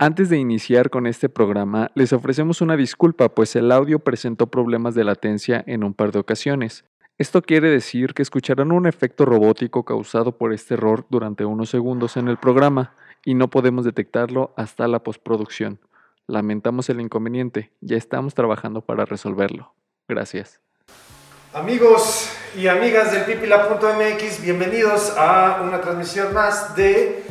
Antes de iniciar con este programa, les ofrecemos una disculpa, pues el audio presentó problemas de latencia en un par de ocasiones. Esto quiere decir que escucharán un efecto robótico causado por este error durante unos segundos en el programa y no podemos detectarlo hasta la postproducción. Lamentamos el inconveniente, ya estamos trabajando para resolverlo. Gracias. Amigos y amigas del pipila.mx, bienvenidos a una transmisión más de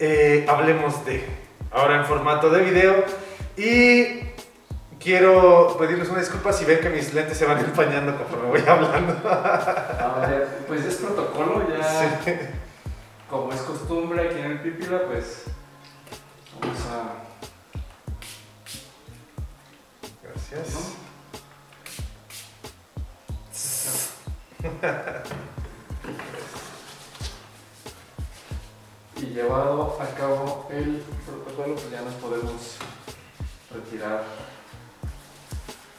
eh, Hablemos de ahora en formato de video. Y quiero pedirles una disculpa si ven que mis lentes se van empañando conforme voy hablando. A ver, pues es protocolo ya. Como es costumbre aquí en el Pipila, pues vamos a. Gracias. y llevado a cabo el protocolo, pues ya nos podemos retirar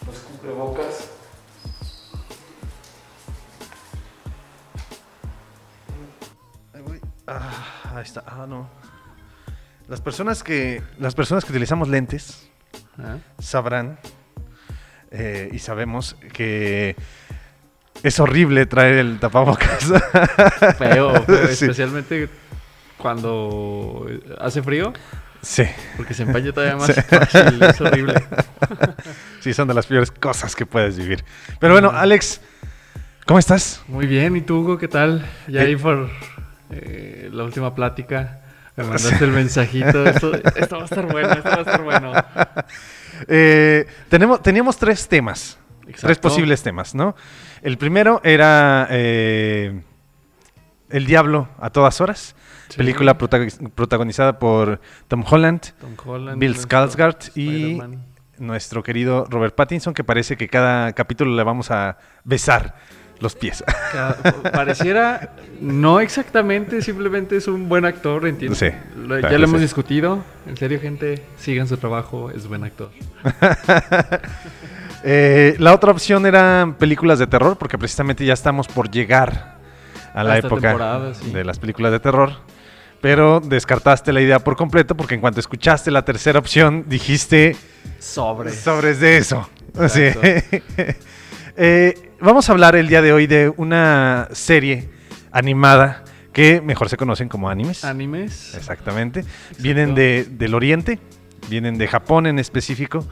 los cubrebocas. Ahí voy. Ah, ahí está. Ah, no. Las personas que, las personas que utilizamos lentes ¿Ah? sabrán eh, y sabemos que es horrible traer el tapabocas. Feo, feo, Sí. Cuando hace frío, Sí, porque se empaña todavía más Sí. fácil, es horrible. sí, son de las peores cosas que puedes vivir. Pero bueno, Alex, ¿cómo estás? Muy bien, ¿y tú, Hugo, qué tal? Ya Eh. ahí por eh, la última plática me mandaste el mensajito. Esto, esto va a estar bueno, esto va a estar bueno. Eh, tenemos, teníamos tres temas, tres Exacto. posibles temas, ¿no? El primero era eh, El Diablo a todas horas, Sí. película prota- protagonizada por Tom Holland, Tom Holland, Bill Skarsgård y nuestro querido Robert Pattinson, que parece que cada capítulo le vamos a besar los pies. Pareciera, no exactamente, simplemente es un buen actor, entiendo. Sí, ya lo hemos sí. discutido. En serio, gente, sigan su trabajo, es buen actor. Eh, la otra opción eran películas de terror, porque precisamente ya estamos por llegar a la esta época sí. de las películas de terror. Pero descartaste la idea por completo, porque en cuanto escuchaste la tercera opción, dijiste Sobre. sobres de eso. Eh, vamos a hablar el día de hoy de una serie animada que mejor se conocen como animes. Animes. Exactamente. Vienen de, del Oriente, vienen de Japón en específico.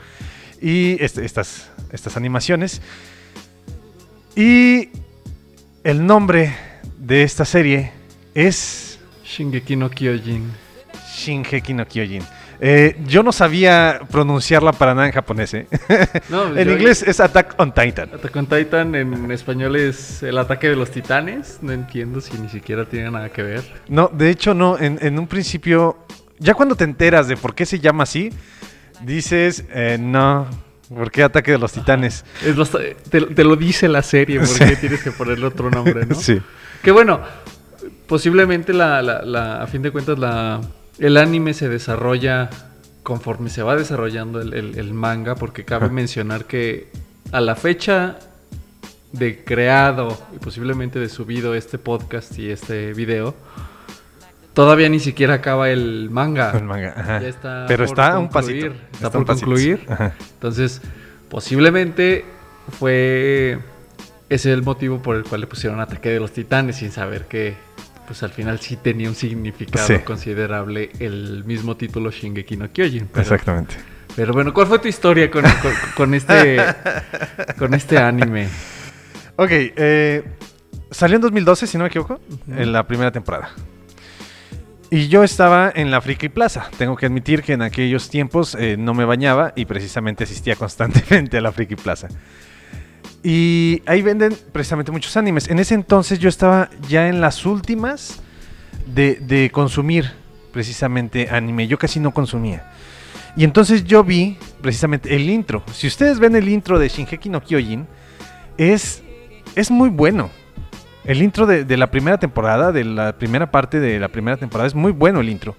Y este- estas, estas animaciones. Y el nombre de esta serie es Shingeki no Kyojin. Shingeki no Kyojin. Eh, yo no sabía pronunciarla para nada en japonés. ¿eh? No, en yo- inglés es Attack on Titan. Attack on Titan en español es el ataque de los titanes. No entiendo si ni siquiera tiene nada que ver. No, de hecho no. En, en un principio, ya cuando te enteras de por qué se llama así, dices, eh, no, ¿por qué Ataque de los Titanes? Es te, te lo dice la serie, porque tienes que ponerle otro nombre, ¿no? Sí. Que bueno, posiblemente la, la- la- a fin de cuentas la, el anime se desarrolla conforme se va desarrollando el, el- el manga, porque cabe mencionar que a la fecha de creado y posiblemente de subido este podcast y este video, todavía ni siquiera acaba el manga. El manga, ajá. Ya está Pero por está a un concluir, pasito. Está, por concluir. Ajá. Entonces, posiblemente fue ese el motivo por el cual le pusieron Ataque de los Titanes sin saber que pues al final sí tenía un significado Sí. considerable el mismo título Shingeki no Kyojin. Pero, Exactamente. pero bueno, ¿cuál fue tu historia con, con- con este con este anime? Ok, eh, salió en 2012, si no me equivoco, en la primera temporada. Y yo estaba en la Friki Plaza. Tengo que admitir que en aquellos tiempos eh, no me bañaba y precisamente asistía constantemente a la Friki Plaza. Y ahí venden precisamente muchos animes. En ese entonces yo estaba ya en las últimas de, consumir precisamente anime. Yo casi no consumía. Y entonces yo vi precisamente el intro. Si ustedes ven el intro de Shingeki no Kyojin, es, es muy bueno. El intro de, de la primera temporada, de la primera parte de la primera temporada, es muy bueno el intro.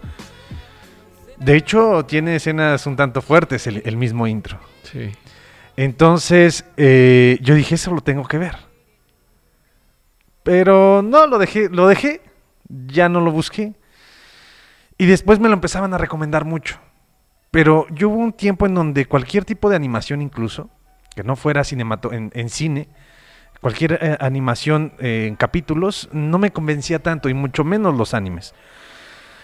De hecho, tiene escenas un tanto fuertes el, el mismo intro. Sí. Entonces, eh, yo dije, eso lo tengo que ver. Pero no, lo dejé, lo dejé, ya no lo busqué. Y después me lo empezaban a recomendar mucho. Pero yo hubo un tiempo en donde cualquier tipo de animación incluso, que no fuera cinemato en, en cine, cualquier eh, animación eh, en capítulos, no me convencía tanto, y mucho menos los animes.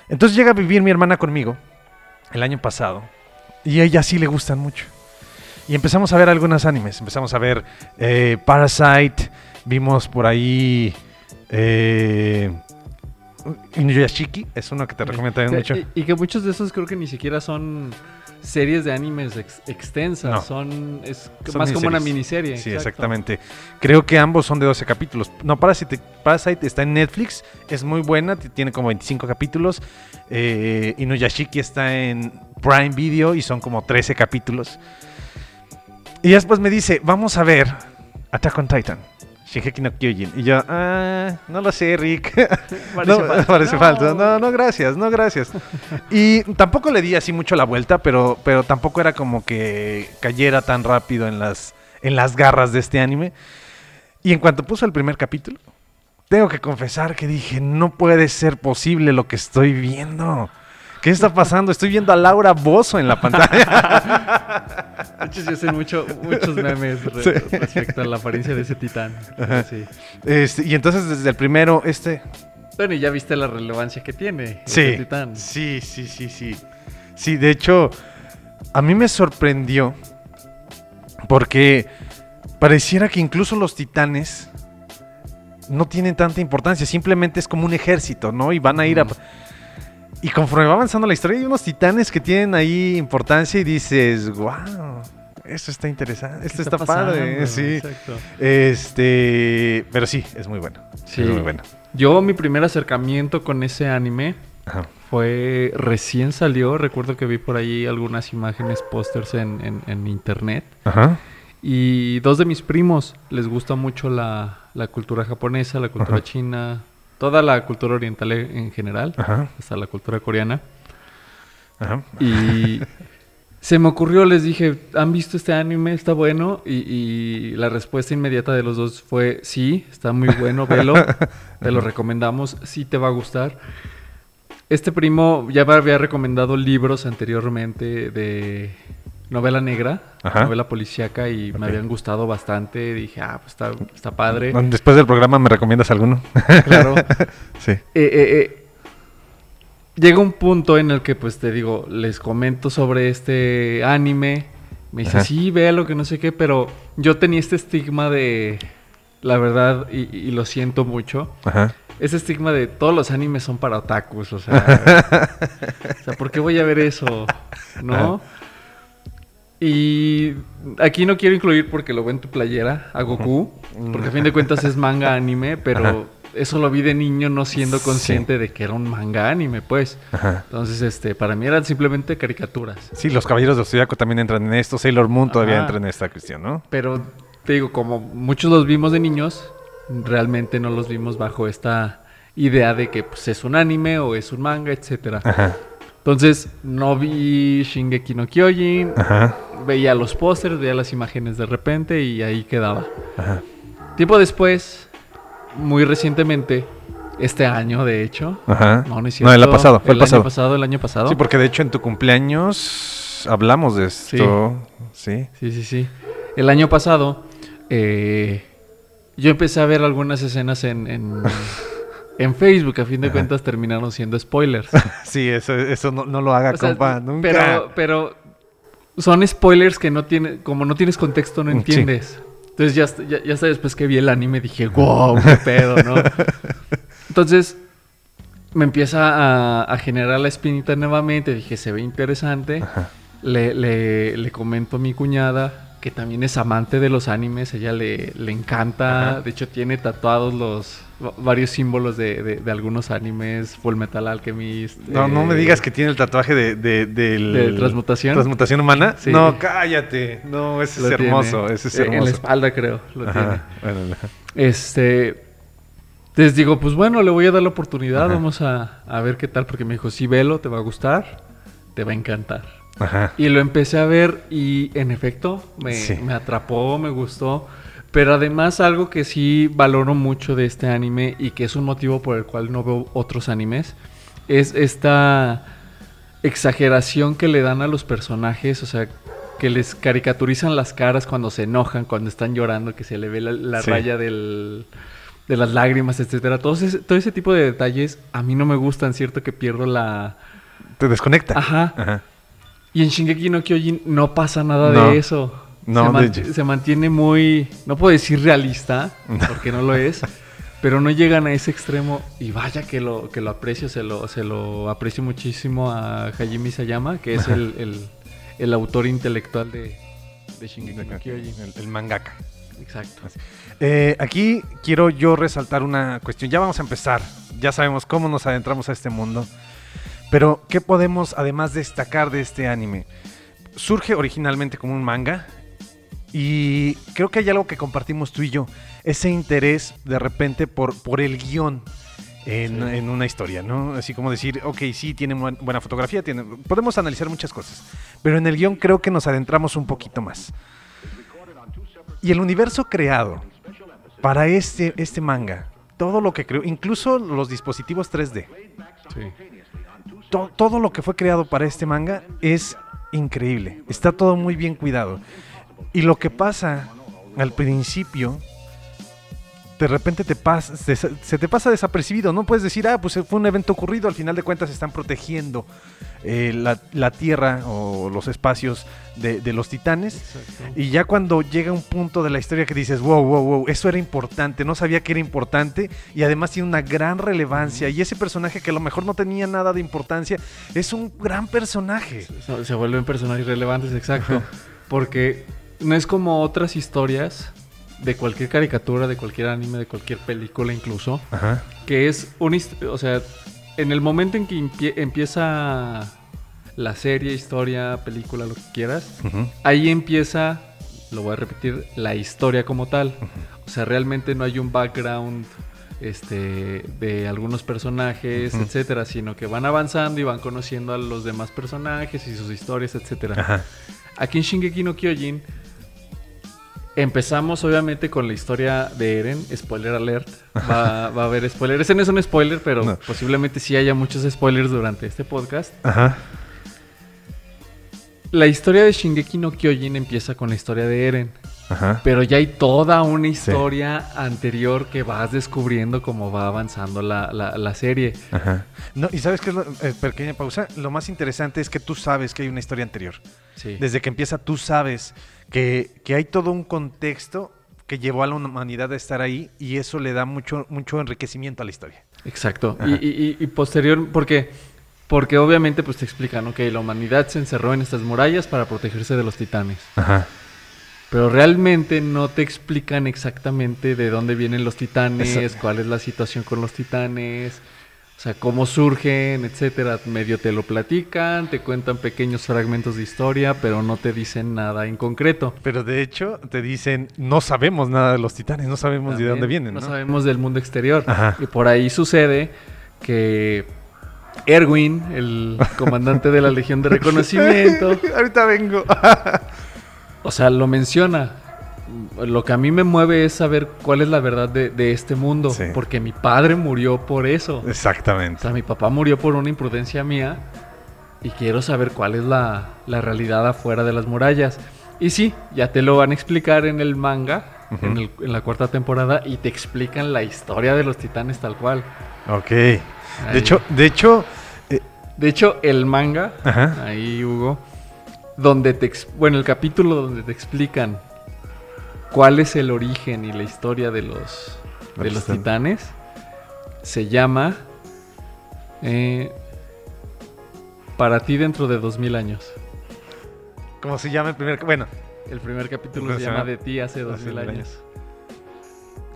Entonces llega a vivir mi hermana conmigo el año pasado, y a ella sí le gustan mucho. Y empezamos a ver algunos animes. Empezamos a ver eh, Parasite, vimos por ahí eh, Inuyashiki, es uno que te recomiendo también mucho. Y, y que muchos de esos creo que ni siquiera son series de animes ex- extensas, No. son es Son más como una miniserie. Sí, exacto. exactamente. Creo que ambos son de 12 capítulos. No, Parasite, Parasite está en Netflix, es muy buena, tiene como 25 capítulos. Eh, Inuyashiki está en Prime Video y son como 13 capítulos. Y después me dice, vamos a ver Attack on Titan. Shingeki no Kyojin. Y yo, ah, no lo sé, Rick. Parece no, falso. parece No. falso. No, no, gracias, no, gracias. y tampoco le di así mucho la vuelta, pero, pero tampoco era como que cayera tan rápido en las, en las garras de este anime. Y en cuanto puso el primer capítulo, tengo que confesar que dije, no puede ser posible lo que estoy viendo. ¿Qué está pasando? Estoy viendo a Laura Bozo en la pantalla. De hecho, se hacen mucho, muchos memes Sí. respecto a la apariencia de ese titán. Sí. Este, y entonces desde el primero, este... Bueno, y ya viste la relevancia que tiene Sí, ese titán. sí, sí, sí, sí. Sí, de hecho, a mí me sorprendió porque pareciera que incluso los titanes no tienen tanta importancia, simplemente es como un ejército, ¿no? Y van a ir a... Y conforme va avanzando la historia, hay unos titanes que tienen ahí importancia y dices, wow, esto está interesante, esto ¿Qué está, padre, sí. Exacto. Este, pero sí, es muy bueno. Sí. Es muy bueno. Yo, mi primer acercamiento con ese anime Ajá. fue recién salió. Recuerdo que vi por ahí algunas imágenes, pósters en, en- en internet. Ajá. Y dos de mis primos les gusta mucho la, la cultura japonesa, la cultura Ajá. china, toda la cultura oriental en en general, Ajá. hasta la cultura coreana. Ajá. Y se me ocurrió, les dije, ¿han visto este anime? ¿Está bueno? Y, y la respuesta inmediata de los dos fue, sí, está muy bueno, velo, te lo recomendamos, sí te va a gustar. Este primo ya me había recomendado libros anteriormente de novela negra, Ajá. novela policíaca, y me habían gustado bastante. Dije, ah, pues está, está padre. Después del programa, ¿me recomiendas alguno? claro. sí. Eh, eh, eh, llega un punto en el que, pues te digo, les comento sobre este anime. Me dice, Ajá. sí, véalo, que no sé qué, pero yo tenía este estigma de, la verdad, y, y lo siento mucho, Ajá. ese estigma de todos los animes son para otakus, o sea, o sea, ¿por qué voy a ver eso? ¿No? Y aquí no quiero incluir porque lo veo en tu playera, a Goku, porque a fin de cuentas es manga anime, pero Ajá. eso lo vi de niño no siendo Sí. consciente de que era un manga anime, pues. Ajá. Entonces, este, para mí eran simplemente caricaturas. Sí, los Caballeros del Zodiaco también entran en esto. Sailor Moon todavía Ajá. entra en esta cuestión, ¿no? Pero te digo, como muchos los vimos de niños, realmente no los vimos bajo esta idea de que pues, es un anime o es un manga, etcétera. Ajá. Entonces, no vi Shingeki no Kyojin, Ajá. veía los pósters, veía las imágenes de repente y ahí quedaba. Ajá. Tiempo después, muy recientemente, este año de hecho, Ajá. no, no es No, el cierto, pasado, fue el pasado. año pasado, el año pasado. Sí, porque de hecho en tu cumpleaños hablamos de esto. Sí. Sí, sí, sí. El año pasado, eh, yo empecé a ver algunas escenas en, en, en Facebook. A fin de cuentas terminaron siendo spoilers. Sí, eso, eso no, no lo haga, O sea, compa. Nunca. Pero, pero son spoilers que no tiene, como no tienes contexto, no Sí. entiendes. Entonces ya, ya, ya después que vi el anime dije, wow, qué pedo, ¿no? Entonces me empieza a, a generar la espinita nuevamente. Dije, se ve interesante. Ajá. Le, le, le comento a mi cuñada, que también es amante de los animes, ella le, le encanta, Ajá. de hecho tiene tatuados los va- varios símbolos de, de- de algunos animes, Full Metal Alchemist. No, no me eh, digas que tiene el tatuaje de, de, ¿De transmutación? transmutación humana. Sí. No, cállate. No, ese lo es tiene. hermoso. Ese es Eh, En la hermoso. espalda creo, lo tiene. Bueno, ajá. Este, les digo, pues bueno, le voy a dar la oportunidad, Ajá. vamos a, a ver qué tal, porque me dijo, sí, velo, te va a gustar, te va a encantar. Ajá. Y lo empecé a ver y en efecto me, Sí. me atrapó, me gustó. Pero además algo que sí valoro mucho de este anime y que es un motivo por el cual no veo otros animes es esta exageración que le dan a los personajes, o sea, que les caricaturizan las caras cuando se enojan, cuando están llorando, que se le ve la, la Sí. raya del, de las lágrimas, etcétera. Todo ese, todo ese tipo de detalles a mí no me gustan, cierto que pierdo la... Te desconecta. Ajá. Ajá. Y en Shingeki no Kyojin no pasa nada No. de eso. No, se, man- de- se mantiene muy, no puedo decir realista, porque no lo es, pero no llegan a ese extremo y vaya que lo que lo aprecio, se lo, se lo aprecio muchísimo a Hajime Sayama, que es el, el- el autor intelectual de, de Shingeki no Kyojin. El, el mangaka. Exacto. Eh, aquí quiero yo resaltar una cuestión. Ya vamos a empezar. Ya sabemos cómo nos adentramos a este mundo. Pero, ¿qué podemos además destacar de este anime? Surge originalmente como un manga. Y creo que hay algo que compartimos tú y yo. Ese interés de repente por, por el guion en, Sí. en una historia, ¿no? Así como decir, ok, sí, tiene buen- buena fotografía, tiene... podemos analizar muchas cosas. Pero en el guion creo que nos adentramos un poquito más. Y el universo creado para este, este manga, todo lo que creó, incluso los dispositivos 3D, Sí. To- todo lo que fue creado para este manga es increíble. Está todo muy bien cuidado. Y lo que pasa al principio, de repente te pasa, se, se te pasa desapercibido. No puedes decir, ah, pues fue un evento ocurrido. Al final de cuentas están protegiendo eh, la, la tierra o los espacios de, de los titanes. Exacto. Y ya cuando llega un punto de la historia que dices, wow, wow, wow, eso era importante, no sabía que era importante y además tiene una gran relevancia y ese personaje que a lo mejor no tenía nada de importancia, es un gran personaje. Se, se vuelven personajes relevantes, exacto. Porque no es como otras historias de cualquier caricatura, de cualquier anime, de cualquier película incluso, Ajá. que es un... O sea, en el momento en que empie- empieza la serie, historia, película, lo que quieras, ahí empieza, lo voy a repetir, la historia como tal. O sea, realmente no hay un background este, de algunos personajes, etcétera, sino que van avanzando y van conociendo a los demás personajes y sus historias, etcétera. Ajá. Aquí en Shingeki no Kyojin empezamos obviamente con la historia de Eren, spoiler alert, va, va a haber spoiler, ese no es un spoiler, pero No. posiblemente sí haya muchos spoilers durante este podcast. Ajá. La historia de Shingeki no Kyojin empieza con la historia de Eren, Ajá. pero ya hay toda una historia anterior que vas descubriendo cómo va avanzando la, la- la serie. Ajá. No, y sabes qué es lo, eh, pequeña pausa, lo más interesante es que tú sabes que hay una historia anterior. Sí. Desde que empieza tú sabes que, que hay todo un contexto que llevó a la humanidad a estar ahí y eso le da mucho, mucho enriquecimiento a la historia. Exacto. Y, y- y- y posterior, porque, porque obviamente pues te explican, ok, la humanidad se encerró en estas murallas para protegerse de los titanes. Ajá. Pero realmente no te explican exactamente de dónde vienen los titanes, Eso- cuál es la situación con los titanes, o sea, cómo surgen, etcétera. Medio te lo platican, te cuentan pequeños fragmentos de historia, pero no te dicen nada en concreto. Pero de hecho te dicen, no sabemos nada de los titanes, no sabemos de dónde vienen. No ¿no? sabemos del mundo exterior. Ajá. Y por ahí sucede que Erwin, el comandante de la Legión de Reconocimiento, Ahorita vengo. o sea, lo menciona. Lo que a mí me mueve es saber cuál es la verdad de, de este mundo, Sí. porque mi padre murió por eso. O Exactamente. sea, mi papá murió por una imprudencia mía y quiero saber cuál es la, la realidad afuera de las murallas. Y sí, ya te lo van a explicar en el manga, en, el- en la cuarta temporada, y te explican la historia de los titanes tal cual. Ok. De Ahí. hecho, de hecho, eh, De hecho, el manga, Ajá. ahí Hugo, donde te, bueno, el capítulo donde te explican cuál es el origen y la historia de los, de Los titanes. se llama eh, Para ti dentro de dos mil años. ¿cómo se llama el primer? Bueno, El primer capítulo se llama De ti hace dos hace mil mil años.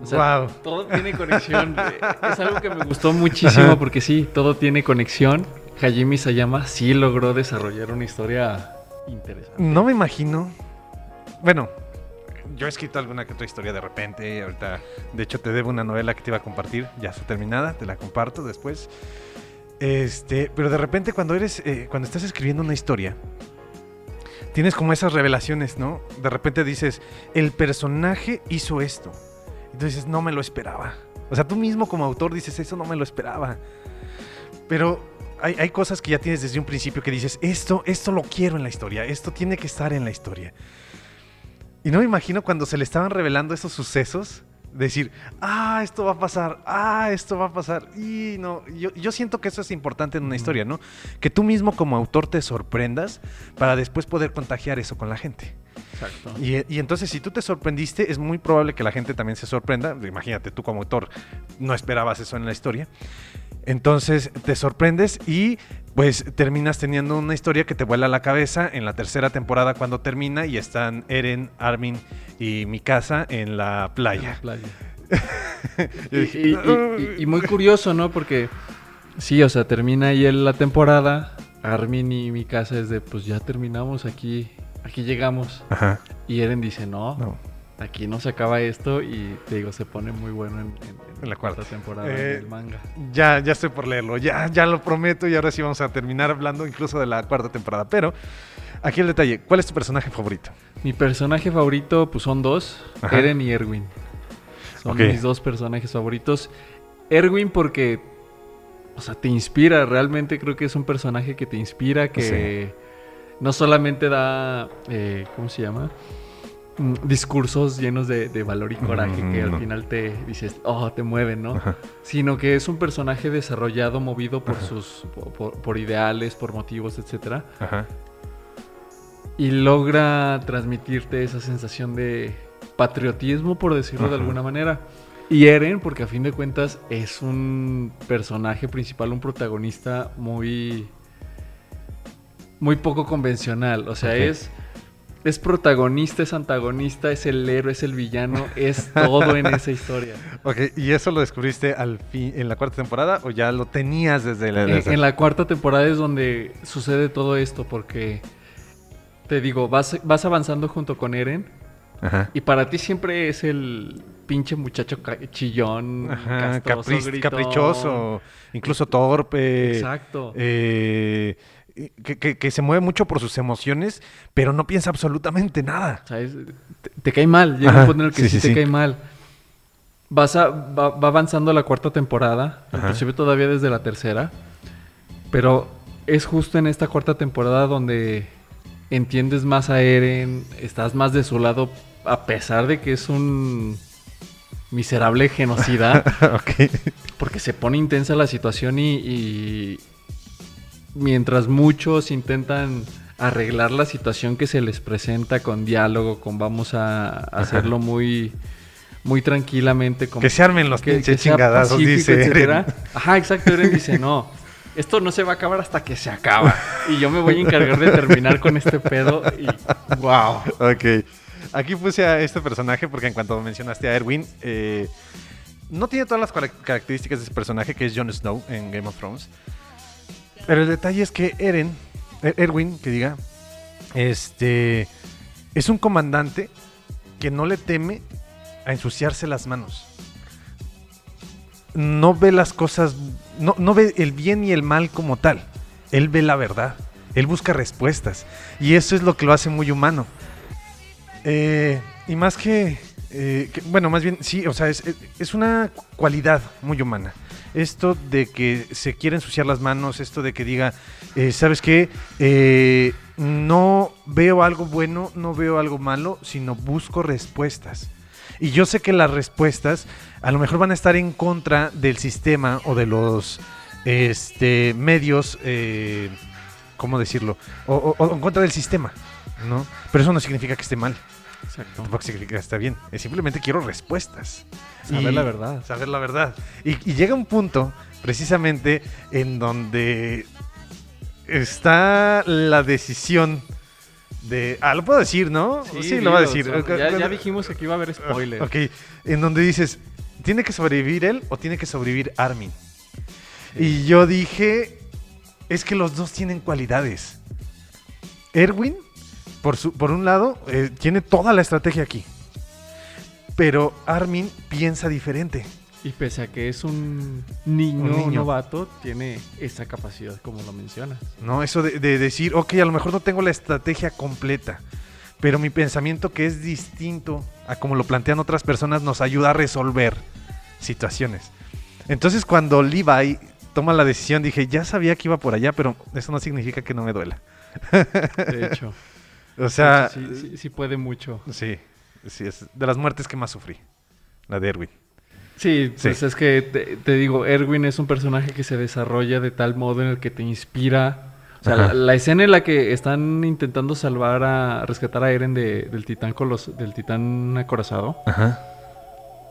O sea, wow. todo tiene conexión. es algo que me gustó muchísimo porque sí, todo tiene conexión. Hajime Sayama sí logró desarrollar una historia interesante. No me imagino. Bueno, yo he escrito alguna que otra historia de repente. Ahorita, de hecho, te debo una novela que te iba a compartir. Ya está terminada, te la comparto después. Este, pero de repente cuando eres, eh, cuando estás escribiendo una historia, tienes como esas revelaciones, ¿no? De repente dices, el personaje hizo esto. Entonces no me lo esperaba. O sea, tú mismo como autor dices, eso no me lo esperaba. Pero hay, hay cosas que ya tienes desde un principio que dices, esto, esto lo quiero en la historia, esto tiene que estar en la historia. Y no me imagino cuando se le estaban revelando esos sucesos, decir, ah, esto va a pasar, ah, esto va a pasar. Y no, yo, yo siento que eso es importante en una historia, ¿no? Que tú mismo como autor te sorprendas para después poder contagiar eso con la gente. Exacto. Y, y entonces si tú te sorprendiste, es muy probable que la gente también se sorprenda. Imagínate, tú como autor no esperabas eso en la historia. Entonces te sorprendes y pues terminas teniendo una historia que te vuela la cabeza en la tercera temporada cuando termina y están Eren, Armin y Mikasa en la En la playa. playa. Y, y- y- y- y muy curioso, ¿no? Porque sí, o sea, termina ahí el- la temporada. Armin y mi casa es de, pues ya terminamos aquí, aquí llegamos. Ajá, Y Eren dice, no, no. Aquí no se acaba esto y te digo, se pone muy bueno en, en- en En la cuarta. temporada Eh, del manga. Ya, ya estoy por leerlo, ya, ya lo prometo y ahora sí vamos a terminar hablando incluso de la cuarta temporada. Pero aquí el detalle, ¿cuál es tu personaje favorito? Mi personaje favorito, pues son dos, Ajá. Eren y Erwin. Son mis dos personajes favoritos. Erwin porque, o sea, te inspira, realmente creo que es un personaje que te inspira, que no solamente da, eh, ¿cómo se llama? Mm, Discursos llenos de, de valor y coraje que al final te dices, oh, te mueven, ¿no? Ajá. Sino que es un personaje desarrollado, movido por Ajá. sus, por, ideales, por motivos, etcétera Ajá. y logra transmitirte esa sensación de patriotismo, por decirlo de alguna manera. Y Eren, porque a fin de cuentas es un personaje principal, un protagonista muy muy poco convencional, o sea, es es protagonista, es antagonista, es el héroe, es el villano, es todo en esa historia. Ok, ¿y eso lo descubriste al fin en la cuarta temporada o ya lo tenías desde la... En, en la cuarta temporada es donde sucede todo esto, porque te digo, vas, vas avanzando junto con Eren Ajá. y para ti siempre es el pinche muchacho chillón, Ajá, castroso, capri- gritón. caprichoso, incluso torpe. Exacto. eh, que, que- que se mueve mucho por sus emociones, pero no piensa absolutamente nada. ¿Sabes? Te, te cae mal, llega Ajá, un punto en el que sí, sí, sí, te cae mal. Vas a, va, va avanzando la cuarta temporada, Ajá. inclusive todavía desde la tercera, pero es justo en esta cuarta temporada donde entiendes más a Eren, estás más de su lado, a pesar de que es un miserable genocida, porque se pone intensa la situación y, y mientras muchos intentan arreglar la situación que se les presenta con diálogo, con vamos a hacerlo muy muy tranquilamente, como Que se armen los que- pinches que chingadazos, pacífico, dice etcétera. Eren. Ajá, exacto, Eren dice, "No, esto no se va a acabar hasta que se acaba." Y yo me voy a encargar de terminar con este pedo y wow. Ok. Aquí puse a este personaje porque en cuanto mencionaste a Erwin, eh, no tiene todas las características de ese personaje que es Jon Snow en Game of Thrones. Pero el detalle es que Eren, Er- Erwin, que diga, este, es un comandante que no le teme a ensuciarse las manos. No ve las cosas, no, no ve el bien y el mal como tal. Él ve la verdad. Él busca respuestas. Y eso es lo que lo hace muy humano. Eh, y más que, eh, que- bueno, más bien, sí, o sea, es una cualidad muy humana. Esto de que se quiere ensuciar las manos, esto de que diga, eh, ¿sabes qué? Eh, no veo algo bueno, no veo algo malo, sino busco respuestas. Y yo sé que las respuestas a lo mejor van a estar en contra del sistema o de los este, medios, eh, ¿cómo decirlo? O en contra del sistema, ¿no? Pero eso no significa que esté mal, Exacto. tampoco significa que esté bien. Es simplemente quiero respuestas. Saber Y- la verdad. Saber la verdad. Y, y llega un punto, precisamente, en donde está la decisión de... Ah, lo puedo decir, ¿no? Sí, lo voy a decir. o sea, Ya, ya dijimos que aquí iba a haber spoiler. Ok, en donde dices, ¿tiene que sobrevivir él o tiene que sobrevivir Armin? Y yo dije, es que los dos tienen cualidades. Erwin, por, su, por un lado, eh, tiene toda la estrategia aquí. Pero Armin piensa diferente. Y pese a que es un niño, Un niño. novato, tiene esa capacidad, como lo mencionas. ¿No? Eso de, de decir, ok, a lo mejor no tengo la estrategia completa. Pero mi pensamiento que es distinto a como lo plantean otras personas nos ayuda a resolver situaciones. Entonces cuando Levi toma la decisión dije, ya sabía que iba por allá, pero eso no significa que no me duela. De hecho. O sea, sí, sí, sí puede mucho. sí, sí, es de las muertes que más sufrí, la de Erwin. Sí, Sí. pues es que te, te digo, Erwin es un personaje que se desarrolla de tal modo en el que te inspira. O sea, la, la escena en la que están intentando salvar a rescatar a Eren de- del titán colos, del titán acorazado, Ajá.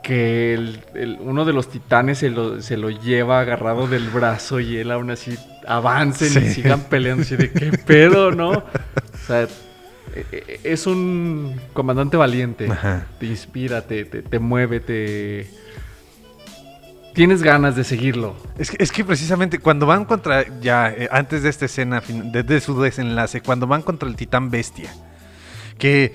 que el- el- uno de los titanes se lo, se lo lleva agarrado del brazo y él aún así avancen y Sí. sigan peleando así de qué pedo, ¿no? O sea, es un comandante valiente Ajá. te inspira, te, te, te mueve, te... Tienes ganas de seguirlo. Es que, es que precisamente cuando van contra, ya eh, antes de esta escena, fin- de, de su desenlace, cuando van contra el titán bestia, que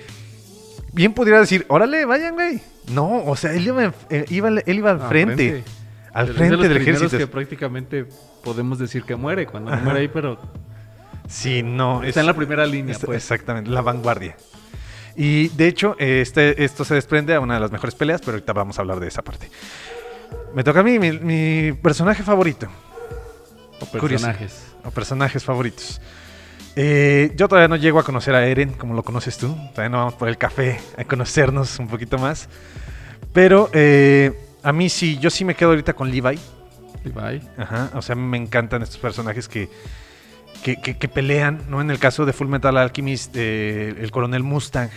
bien podría decir, órale, vayan, güey. No, o sea, él iba, eh, él iba al Ah, frente, al de frente los del ejército. que prácticamente podemos decir que muere cuando no muere ahí, pero Sí, no. está en la primera línea, Está- pues. Exactamente, la vanguardia. Y de hecho, este, esto se desprende a una de las mejores peleas, pero ahorita vamos a hablar de esa parte. Me toca a mí, mi, mi personaje favorito. O Curioso. personajes. O personajes favoritos. Eh, yo todavía no llego a conocer a Eren, como lo conoces tú. Todavía no vamos por el café a conocernos un poquito más. Pero eh, a mí sí, yo sí me quedo ahorita con Levi. Levi. Ajá, o sea, me encantan estos personajes que, que, que- que pelean, ¿no? En el caso de Full Metal Alchemist, eh, el coronel Mustang,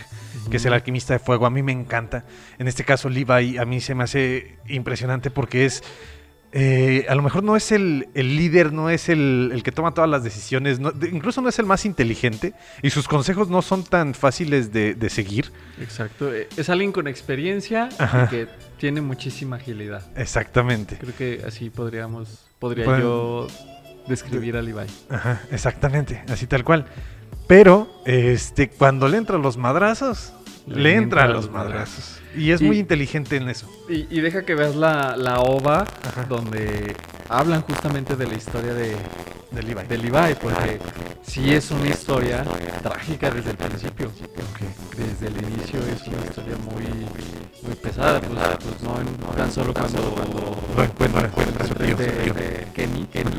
que es el alquimista de fuego, a mí me encanta. En este caso, Levi, a mí se me hace impresionante porque es... eh, a lo mejor no es el, el líder, no es el, el que toma todas las decisiones, no- de- incluso no es el más inteligente y sus consejos no son tan fáciles de, de seguir. Exacto. Eh, Es alguien con experiencia y que tiene muchísima agilidad. Exactamente. Creo que así podríamos, podría Bueno. yo describir a Levi. Ajá, exactamente, así tal cual. Pero, este, cuando le entran los madrazos, le, entran los madrazos. Y es Y- muy inteligente en eso. Y, y deja que veas la, la ova Ajá. donde hablan justamente de la historia de, De Levi. de Levi, porque sí es una historia trágica desde el principio. Desde el inicio es una historia muy, muy pesada, pues, pues no, en- tan solo cuando Lo de, Kenny, Kenny.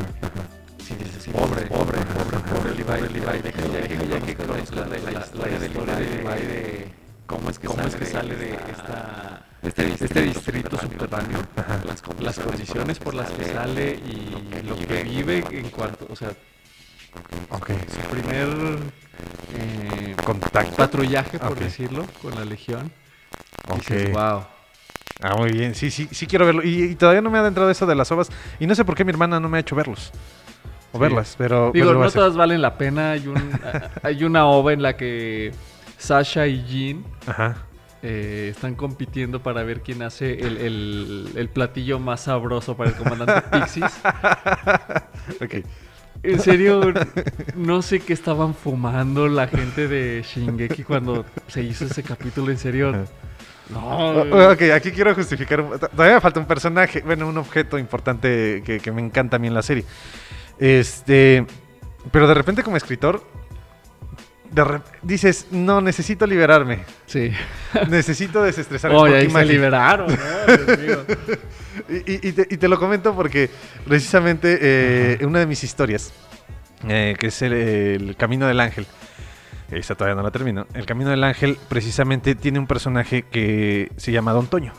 Dices, pobre, pobre, pobre, pobre Levi, Levi, deja ya, que conozcas la, la historia de Levi, de cómo es que, cómo es que sale de esta, este, este distrito subterráneo, las, las condiciones por las que sale y lo que vive en cuanto, o sea, Ok. su primer eh, Contacto. patrullaje, por decirlo, con la legión. Ok. Dices, wow. Ah, muy bien. Sí, sí, sí quiero verlo. Y, y todavía no me ha adentrado eso de las ovas. Y no sé por qué mi hermana no me ha hecho verlos. O Sí. verlas, pero... Digo, pero no todas valen la pena. Hay, un, hay una ova en la que Sasha y Jean Ajá. eh, están compitiendo para ver quién hace el, el- el platillo más sabroso para el comandante Pixis. Ok. En serio, no sé qué estaban fumando la gente de Shingeki cuando se hizo ese capítulo. En serio, no. O- Ok, aquí quiero justificar. Todavía me falta un personaje, bueno, un objeto importante que, que me encanta a mí en la serie. Este. Pero de repente, como escritor, de dices: No, necesito liberarme. Sí. Necesito desestresarme. Oye, ahí se liberaron, ¿no? Dios mío. Y, y- y te, y te lo comento porque precisamente eh, una de mis historias, eh, que es el, el Camino del Ángel, esta todavía no la termino, el Camino del Ángel precisamente tiene un personaje que se llama Don Toño.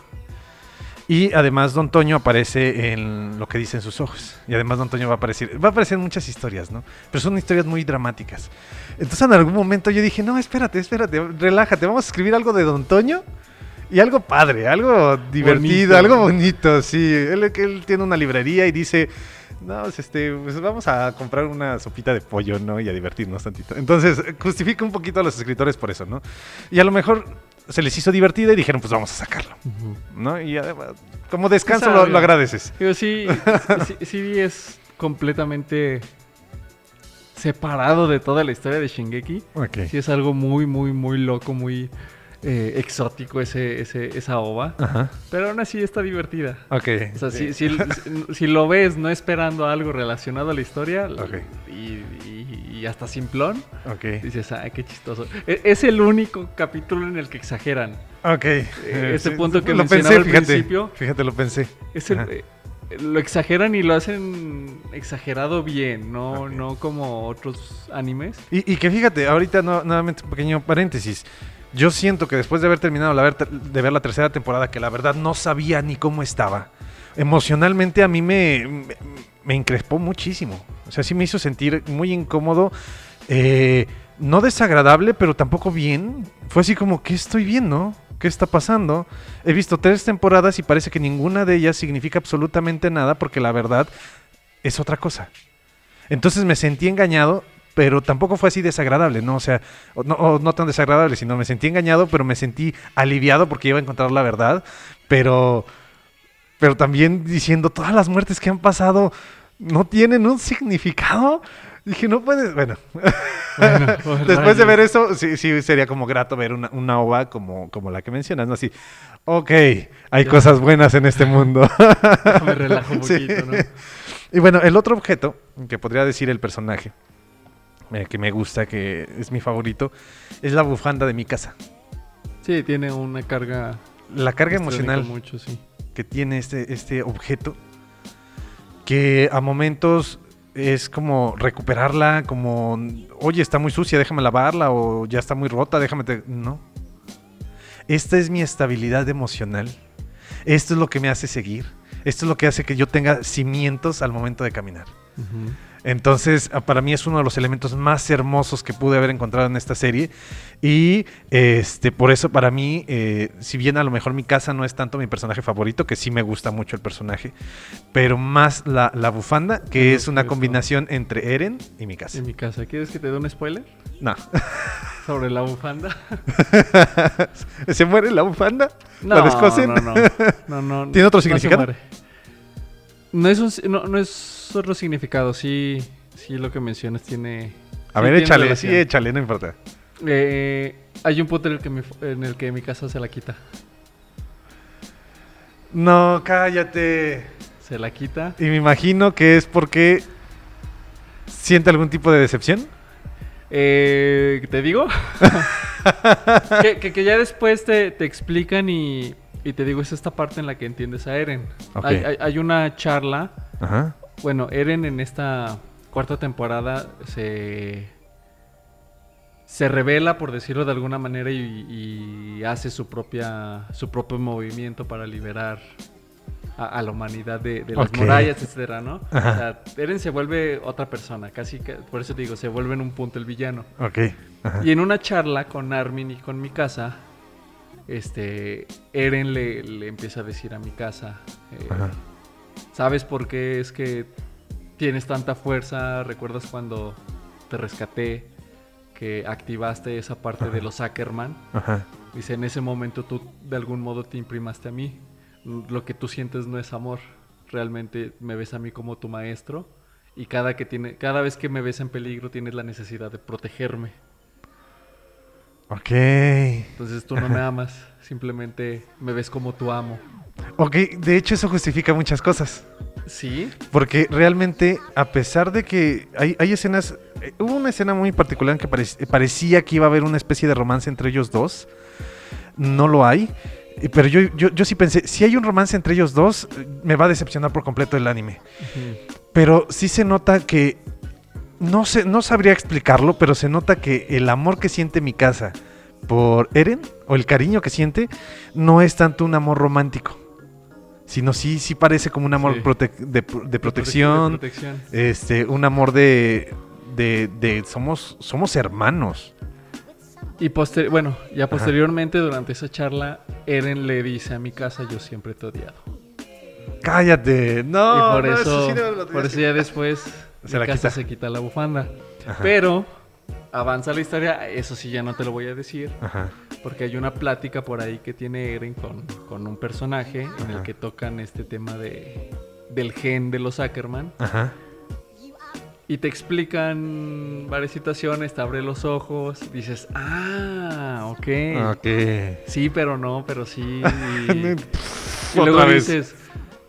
Y además Don Toño aparece en lo que dicen sus ojos. Y además Don Toño va a aparecer, va a aparecer en muchas historias, ¿no? Pero son historias muy dramáticas. Entonces en algún momento yo dije, no, espérate, espérate, relájate, vamos a escribir algo de Don Toño. Y algo padre, algo divertido, Bonito. algo bonito, sí. Él, él tiene una librería y dice, no, pues, este, pues vamos a comprar una sopita de pollo, ¿no? Y a divertirnos tantito. Entonces, justifica un poquito a los escritores por eso, ¿no? Y a lo mejor se les hizo divertida y dijeron, pues vamos a sacarlo, ¿no? Y además, como descanso lo, agradeces. Digo, sí, sí, sí es completamente separado de toda la historia de Shingeki. Ok. Sí es algo muy, muy, muy loco, muy eh, exótico ese, ese, esa ova. Ajá. Pero aún así está divertida. Ok. O sea, si, si, si- si lo ves no esperando algo relacionado a la historia Ok. y, y- hasta simplón, Ok. dices, ay, qué chistoso. E- Es el único capítulo en el que exageran. Ok. ese Sí, punto que lo mencionaba pensé, al fíjate, principio. Fíjate, lo pensé. Es el- eh, lo exageran y lo hacen exagerado bien, no, Ok. no como otros animes. Y, y que fíjate, ahorita no- nuevamente un pequeño paréntesis. Yo siento que después de haber terminado la ver- de ver la tercera temporada, que la verdad no sabía ni cómo estaba, emocionalmente a mí me, me, me increspó muchísimo. O sea, sí me hizo sentir muy incómodo. eh, no desagradable, pero tampoco bien. Fue así como, ¿qué estoy viendo? ¿Qué está pasando? He visto tres temporadas y parece que ninguna de ellas significa absolutamente nada porque la verdad es otra cosa. Entonces me sentí engañado, pero tampoco fue así desagradable, ¿no? O sea, no, no tan desagradable, sino me sentí engañado, pero me sentí aliviado porque iba a encontrar la verdad, pero, pero también diciendo todas las muertes que han pasado no tienen un significado. Dije, no puedes, bueno, Bueno, pues, después de ver eso, sí, sí sería como grato ver una, una ova como, como la que mencionas, ¿no? Así, ok, hay Ya. cosas buenas en este mundo. Me relajo un Sí. poquito, ¿no? Y bueno, el otro objeto que podría decir el personaje, eh, que me gusta, que es mi favorito, es la bufanda de mi casa. Sí, tiene una carga La carga emocional mucho, sí. que tiene este, este objeto, que a momentos es como recuperarla, como, oye, está muy sucia, déjame lavarla, o ya está muy rota, déjame... te-". No. Esta es mi estabilidad emocional. Esto es lo que me hace seguir. Esto es lo que hace que yo tenga cimientos al momento de caminar. Ujú. Entonces, ah, para mí es uno de los elementos más hermosos que pude haber encontrado en esta serie. Y este, por eso, para mí, eh, si bien a lo mejor mi casa no es tanto mi personaje favorito, que sí me gusta mucho el personaje, pero más la, la bufanda, que es una eso. combinación entre Eren y mi casa. En mi casa. ¿Quieres que te dé un spoiler? No. Sobre la bufanda. ¿Se muere la bufanda? No, ¿La descosen? no, no. no, no, ¿Tiene otro no significado? muere. No es, un no, no es otro significado. Sí, sí, lo que mencionas tiene. A sí ver, tiene échale, relación. sí, échale, no importa. Eh, hay un punto en el, que mi, en el que mi casa se la quita. No, cállate. Se la quita. Y me imagino que es porque siente algún tipo de decepción. Eh, ¿Te digo? que, que- que ya después te, te explican y, y te digo, es esta parte en la que entiendes a Eren. Hay, hay- hay una charla. Ajá. Bueno, Eren en esta cuarta temporada se, se revela, por decirlo de alguna manera, y, y hace su, propia, su propio movimiento para liberar a, a la humanidad de, de las murallas, etcétera, ¿no? Ajá. O sea, Eren se vuelve otra persona, casi por eso te digo, se vuelve en un punto el villano. Ok. Ajá. Y en una charla con Armin y con mi casa, este, Eren le, le empieza a decir a mi casa, eh. ¿Sabes por qué es que tienes tanta fuerza? ¿Recuerdas cuando te rescaté que activaste esa parte de los Ackerman? Ajá. Dice, en ese momento tú de algún modo te imprimaste a mí. Lo que tú sientes no es amor. Realmente me ves a mí como tu maestro. Y cada, que tiene, cada vez que me ves en peligro tienes la necesidad de protegerme. Ok. Entonces tú no me amas, simplemente me ves como tu amo. Ok, de hecho eso justifica muchas cosas. ¿Sí? Porque realmente, a pesar de que hay, hay escenas... eh, hubo una escena muy particular en que parec- parecía que iba a haber una especie de romance entre ellos dos. No lo hay. Pero yo, yo, yo sí pensé, si hay un romance entre ellos dos, me va a decepcionar por completo el anime. Pero sí se nota que. No sé, no sabría explicarlo, pero se nota que el amor que siente mi casa por Eren, o el cariño que siente, no es tanto un amor romántico. Sino sí, sí parece como un amor Sí. prote- de, de protección. De protección. Este, un amor de. de, de somos, somos hermanos. Y poster bueno, ya posteriormente durante esa charla, Eren le dice a mi casa, yo siempre te he odiado. Cállate. No, y por no, eso, sí no por eso ya después Se la casa quita. se quita la bufanda. Ajá. Pero avanza la historia, eso sí ya no te lo voy a decir, Ajá. porque hay una plática por ahí que tiene Eren con, con un personaje en el que tocan este tema de, del gen de los Ackerman. Ajá. Y te explican varias situaciones, te abre los ojos, dices, ah, ok. Ok. Sí, pero no, pero sí. Y, y luego vez. dices,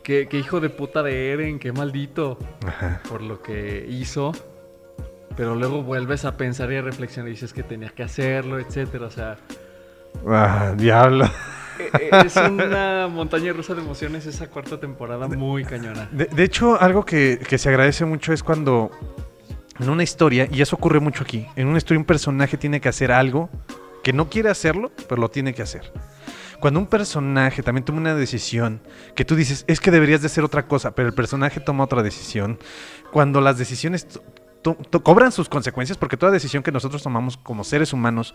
qué, qué hijo de puta de Eren, qué maldito Ajá. por lo que hizo. Pero luego vuelves a pensar y a reflexionar y dices que tenía que hacerlo, etcétera. O sea, Ah, diablo. Eh, eh, es una montaña rusa de emociones esa cuarta temporada muy cañona. De, de hecho, algo que, que se agradece mucho es cuando en una historia, y eso ocurre mucho aquí, en una historia un personaje tiene que hacer algo que no quiere hacerlo, pero lo tiene que hacer. Cuando un personaje también toma una decisión que tú dices, es que deberías de hacer otra cosa, pero el personaje toma otra decisión, cuando las decisiones cobran sus consecuencias, porque toda decisión que nosotros tomamos como seres humanos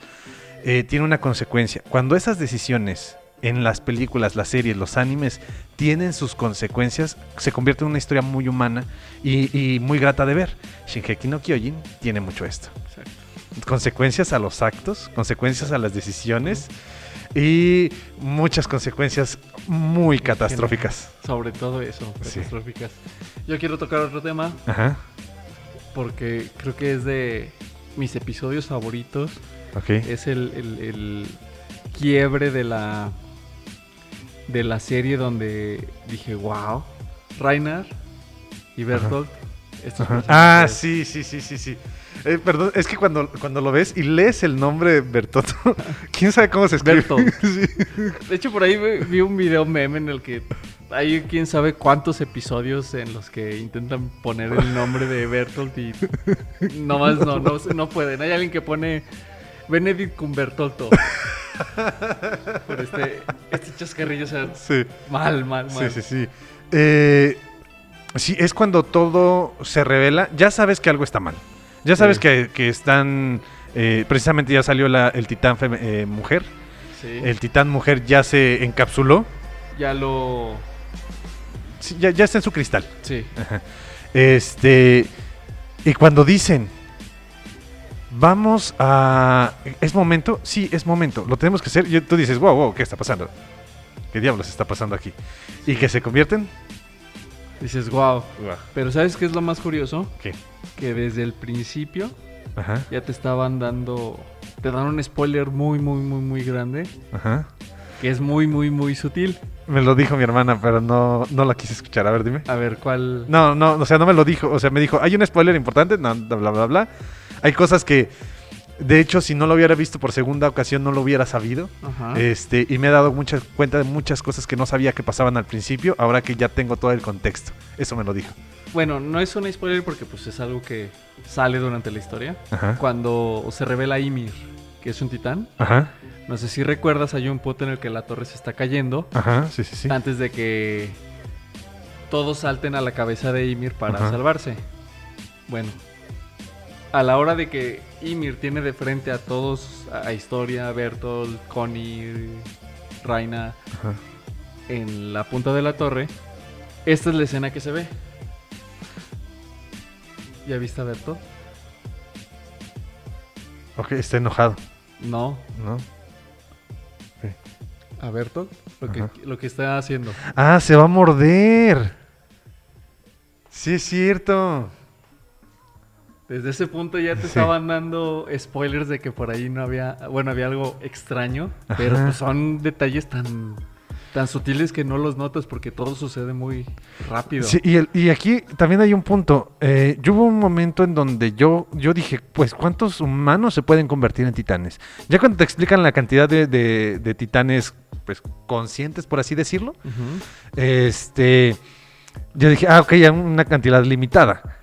eh, tiene una consecuencia. Cuando esas decisiones en las películas, las series, los animes tienen sus consecuencias, se convierte en una historia muy humana y, y muy grata de ver. Shingeki no Kyojin tiene mucho esto. Exacto. Consecuencias a los actos, consecuencias a las decisiones y muchas consecuencias muy catastróficas. Sobre todo eso, Sí. catastróficas. Yo quiero tocar otro tema Ajá, porque creo que es de mis episodios favoritos. ok. Es el, el- el quiebre de la de la serie donde dije, wow, Reinhard y Bertolt. estos Ajá. personajes". Ah, sí, sí, sí, sí, sí. Eh, perdón, es que cuando, cuando lo ves y lees el nombre Bertotto, quién sabe cómo se escribe. Bertolt. Sí. De hecho, por ahí vi un video meme en el que hay quién sabe cuántos episodios en los que intentan poner el nombre de Bertolt y nomás no, no, no pueden. Hay alguien que pone Benedict Cumbertolto. Por este, este chascarrillo, o sea, Sí. mal, mal, Sí, mal. sí, sí. Eh, sí, es cuando todo se revela. Ya sabes que algo está mal. Ya sabes Sí. que, que están. eh, precisamente ya salió la- el titán fem- eh, mujer. Sí. El titán mujer ya se encapsuló. Ya lo. Sí, ya, ya está en su cristal. Sí. Este. Y cuando dicen. Vamos a. ¿Es momento? Sí, es momento. Lo tenemos que hacer. Y tú dices, wow, wow, ¿qué está pasando? ¿Qué diablos está pasando aquí? Y que se convierten. Dices, wow. Pero ¿sabes qué es lo más curioso? ¿Qué? Que desde el principio Ajá, ya te estaban dando. Te dan un spoiler muy, muy, muy, muy grande. ajá. Que es muy, muy, muy sutil. Me lo dijo mi hermana, pero no, no la quise escuchar. A ver, dime. A ver, ¿cuál? No, no, o sea, no me lo dijo. O sea, me dijo, hay un spoiler importante, no, bla, bla, bla. Hay cosas que, de hecho, si no lo hubiera visto por segunda ocasión, no lo hubiera sabido. Ajá. Este, y me he dado mucha cuenta de muchas cosas que no sabía que pasaban al principio, ahora que ya tengo todo el contexto. Eso me lo dijo. Bueno, no es un spoiler porque pues es algo que sale durante la historia. Ajá. Cuando se revela Ymir, que es un titán. Ajá. No sé si recuerdas, hay un punto en el que la torre se está cayendo. Ajá. Sí, sí, sí. Antes de que todos salten a la cabeza de Ymir para Ajá. salvarse. Bueno, a la hora de que Ymir tiene de frente a todos, a a Historia, Bertolt, Connie, Raina, Ajá. en la punta de la torre, esta es la escena que se ve. ¿Ya viste a Bertolt? Ok, está enojado, No, ¿no? A Bertolt, lo que, lo que está haciendo. Ah, se va a morder. Sí, es cierto. Desde ese punto ya te Sí. estaban dando spoilers de que por ahí no había, bueno, había algo extraño, pero pues son detalles tan, tan sutiles que no los notas porque todo sucede muy rápido. Sí, y, el- y aquí también hay un punto. Eh, yo hubo un momento en donde yo, yo dije, pues, ¿cuántos humanos se pueden convertir en titanes? Ya cuando te explican la cantidad de, de- de titanes, pues, conscientes, por así decirlo, este, yo dije, ah, ok, ya una cantidad limitada.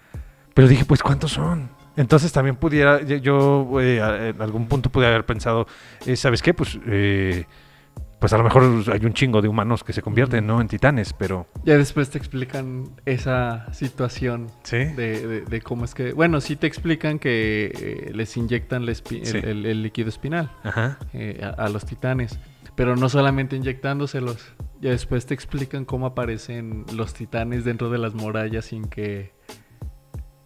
Pero dije, pues, ¿cuántos son? Entonces también pudiera, yo- eh, en algún punto pudiera haber pensado, eh, ¿sabes qué? Pues, eh, pues a lo mejor hay un chingo de humanos que se convierten, ¿no? En titanes, pero... Ya después te explican esa situación Sí. de, de- de cómo es que, bueno, sí te explican que eh, les inyectan la espi- Sí. el, el- el líquido espinal Ajá. eh, a, a los titanes, pero no solamente inyectándoselos. Ya después te explican cómo aparecen los titanes dentro de las murallas sin que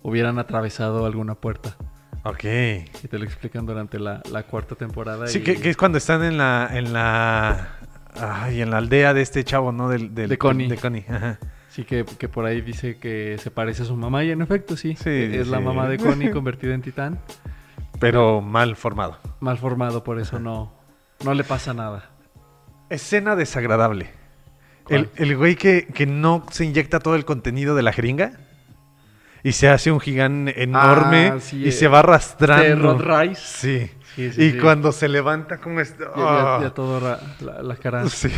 hubieran atravesado alguna puerta. Ok. Y te lo explican durante la, la cuarta temporada. Sí, y- que, que es cuando están en la, en la, ay, en la aldea de este chavo, ¿no? Del, del- De Connie. De Connie, ajá. Sí, que, que por ahí dice que se parece a su mamá y en efecto sí. Sí, es la mamá de Connie convertida en titán. Pero mal formado. Mal formado, por eso no, no le pasa nada. Escena desagradable. ¿Cuál? El, el güey que, que no se inyecta todo el contenido de la jeringa y se hace un gigante enorme Ah, sí, y eh, se va arrastrando. De Rod Rice. Sí. Sí, sí, y cuando se levanta como este... Ya, ya- ¡ah! ya todo ra- la, la cara Sí.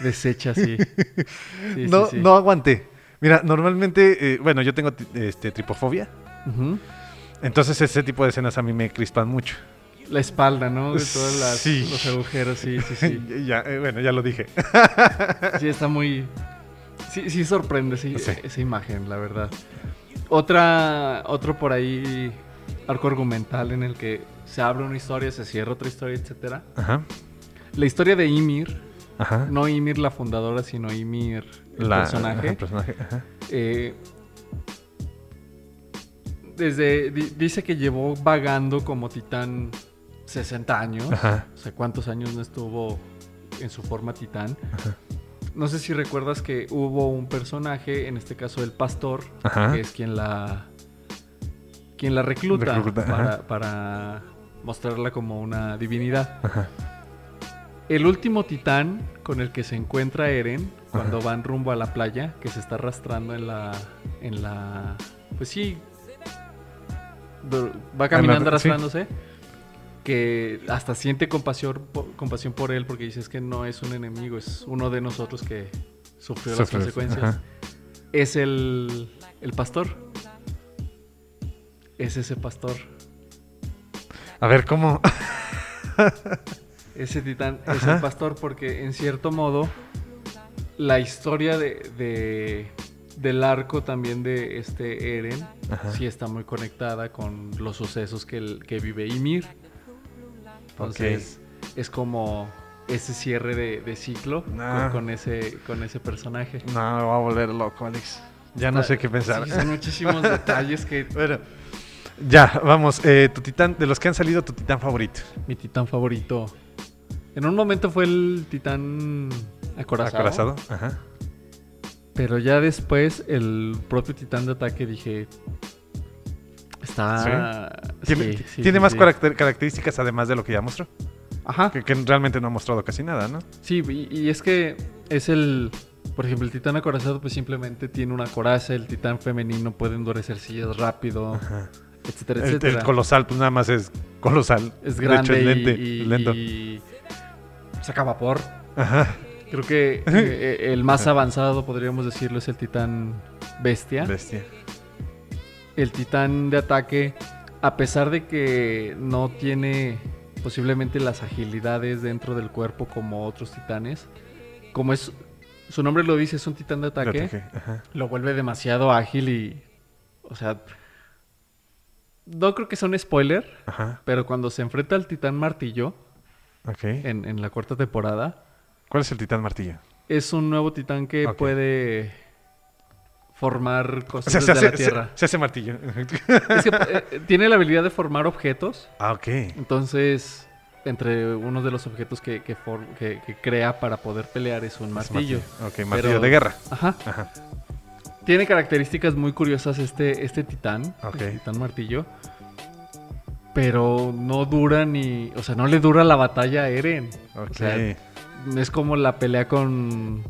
deshecha así. Sí, no, no aguanté. Mira, normalmente, eh, bueno, yo tengo este, tripofobia. Entonces ese tipo de escenas a mí me crispan mucho. La espalda, ¿no? De todos las- Sí. los agujeros, sí, sí, sí. ya, eh, bueno, ya lo dije. Sí, está muy. Sí, sí sorprende Sí. esa imagen, la verdad. Otra, otro por ahí arco argumental en el que se abre una historia, se cierra otra historia, etcétera. Ajá, La historia de Ymir, ajá. no Ymir la fundadora, sino Ymir el La- personaje. ajá, ajá. eh, desde di- dice que llevó vagando como titán 60 años. Ajá. O sea, ¿cuántos años no estuvo en su forma titán? No sé si recuerdas que hubo un personaje, en este caso el pastor, Ajá. que es quien la quien la recluta, para, para mostrarla como una divinidad. Ajá. El último titán con el que se encuentra Eren cuando Ajá. van rumbo a la playa, que se está arrastrando en la en la pues sí va caminando sí. Que hasta siente compasión por, compasión por él porque dice es que no es un enemigo, es uno de nosotros que sufrió las consecuencias. ajá. Es el el pastor. Es ese pastor. A ver, ¿cómo? Ese titán es el pastor porque en cierto modo la historia de, de- del arco también de este Eren Ajá. sí está muy conectada con los sucesos que, el- que vive Ymir. Entonces es como ese cierre de, de ciclo con- con, ese, con ese personaje. No, me va a volver loco, Alex. Ya no sé qué pensar. Sí, son muchísimos detalles que Bueno, ya, vamos. eh, tu titán, de los que han salido, tu titán favorito. mi titán favorito. En un momento fue el titán acorazado. Acorazado. Ajá. Pero ya después, el propio titán de ataque dije. Está. Tiene, sí, sí, tiene sí, más sí. caracter- características además de lo que ya mostró. Ajá. Que, que realmente no ha mostrado casi nada, ¿no? Sí, y, y es que es el. Por ejemplo, el titán acorazado, pues simplemente tiene una coraza. El titán femenino puede endurecer sillas rápido, Ajá. etcétera, El, el etcétera. colosal, pues nada más es colosal. es De hecho, grande es lente, y, lento. y saca vapor. Ajá. Creo que eh, el más avanzado, podríamos decirlo, es el titán bestia. Bestia. El titán de ataque, a pesar de que no tiene posiblemente las agilidades dentro del cuerpo como otros titanes, como es su nombre lo dice, es un titán de ataque, lo vuelve demasiado ágil y, o sea, no creo que sea un spoiler, Ajá. pero cuando se enfrenta al titán martillo Ok. en, en la cuarta temporada, ¿Cuál es el titán martillo? es un nuevo titán que puede formar O cosas se hace, la tierra. se hace martillo. Es que eh, tiene la habilidad de formar objetos. ah, ok. Entonces, entre unos de los objetos que, que, for- que- que crea para poder pelear es un Es martillo. Ok, martillo Pero- de guerra. Ajá. Ajá. Tiene características muy curiosas este, este titán, Ok. el titán martillo. Pero no dura ni. O sea, no le dura la batalla a Eren. Ok. O sea, es como la pelea con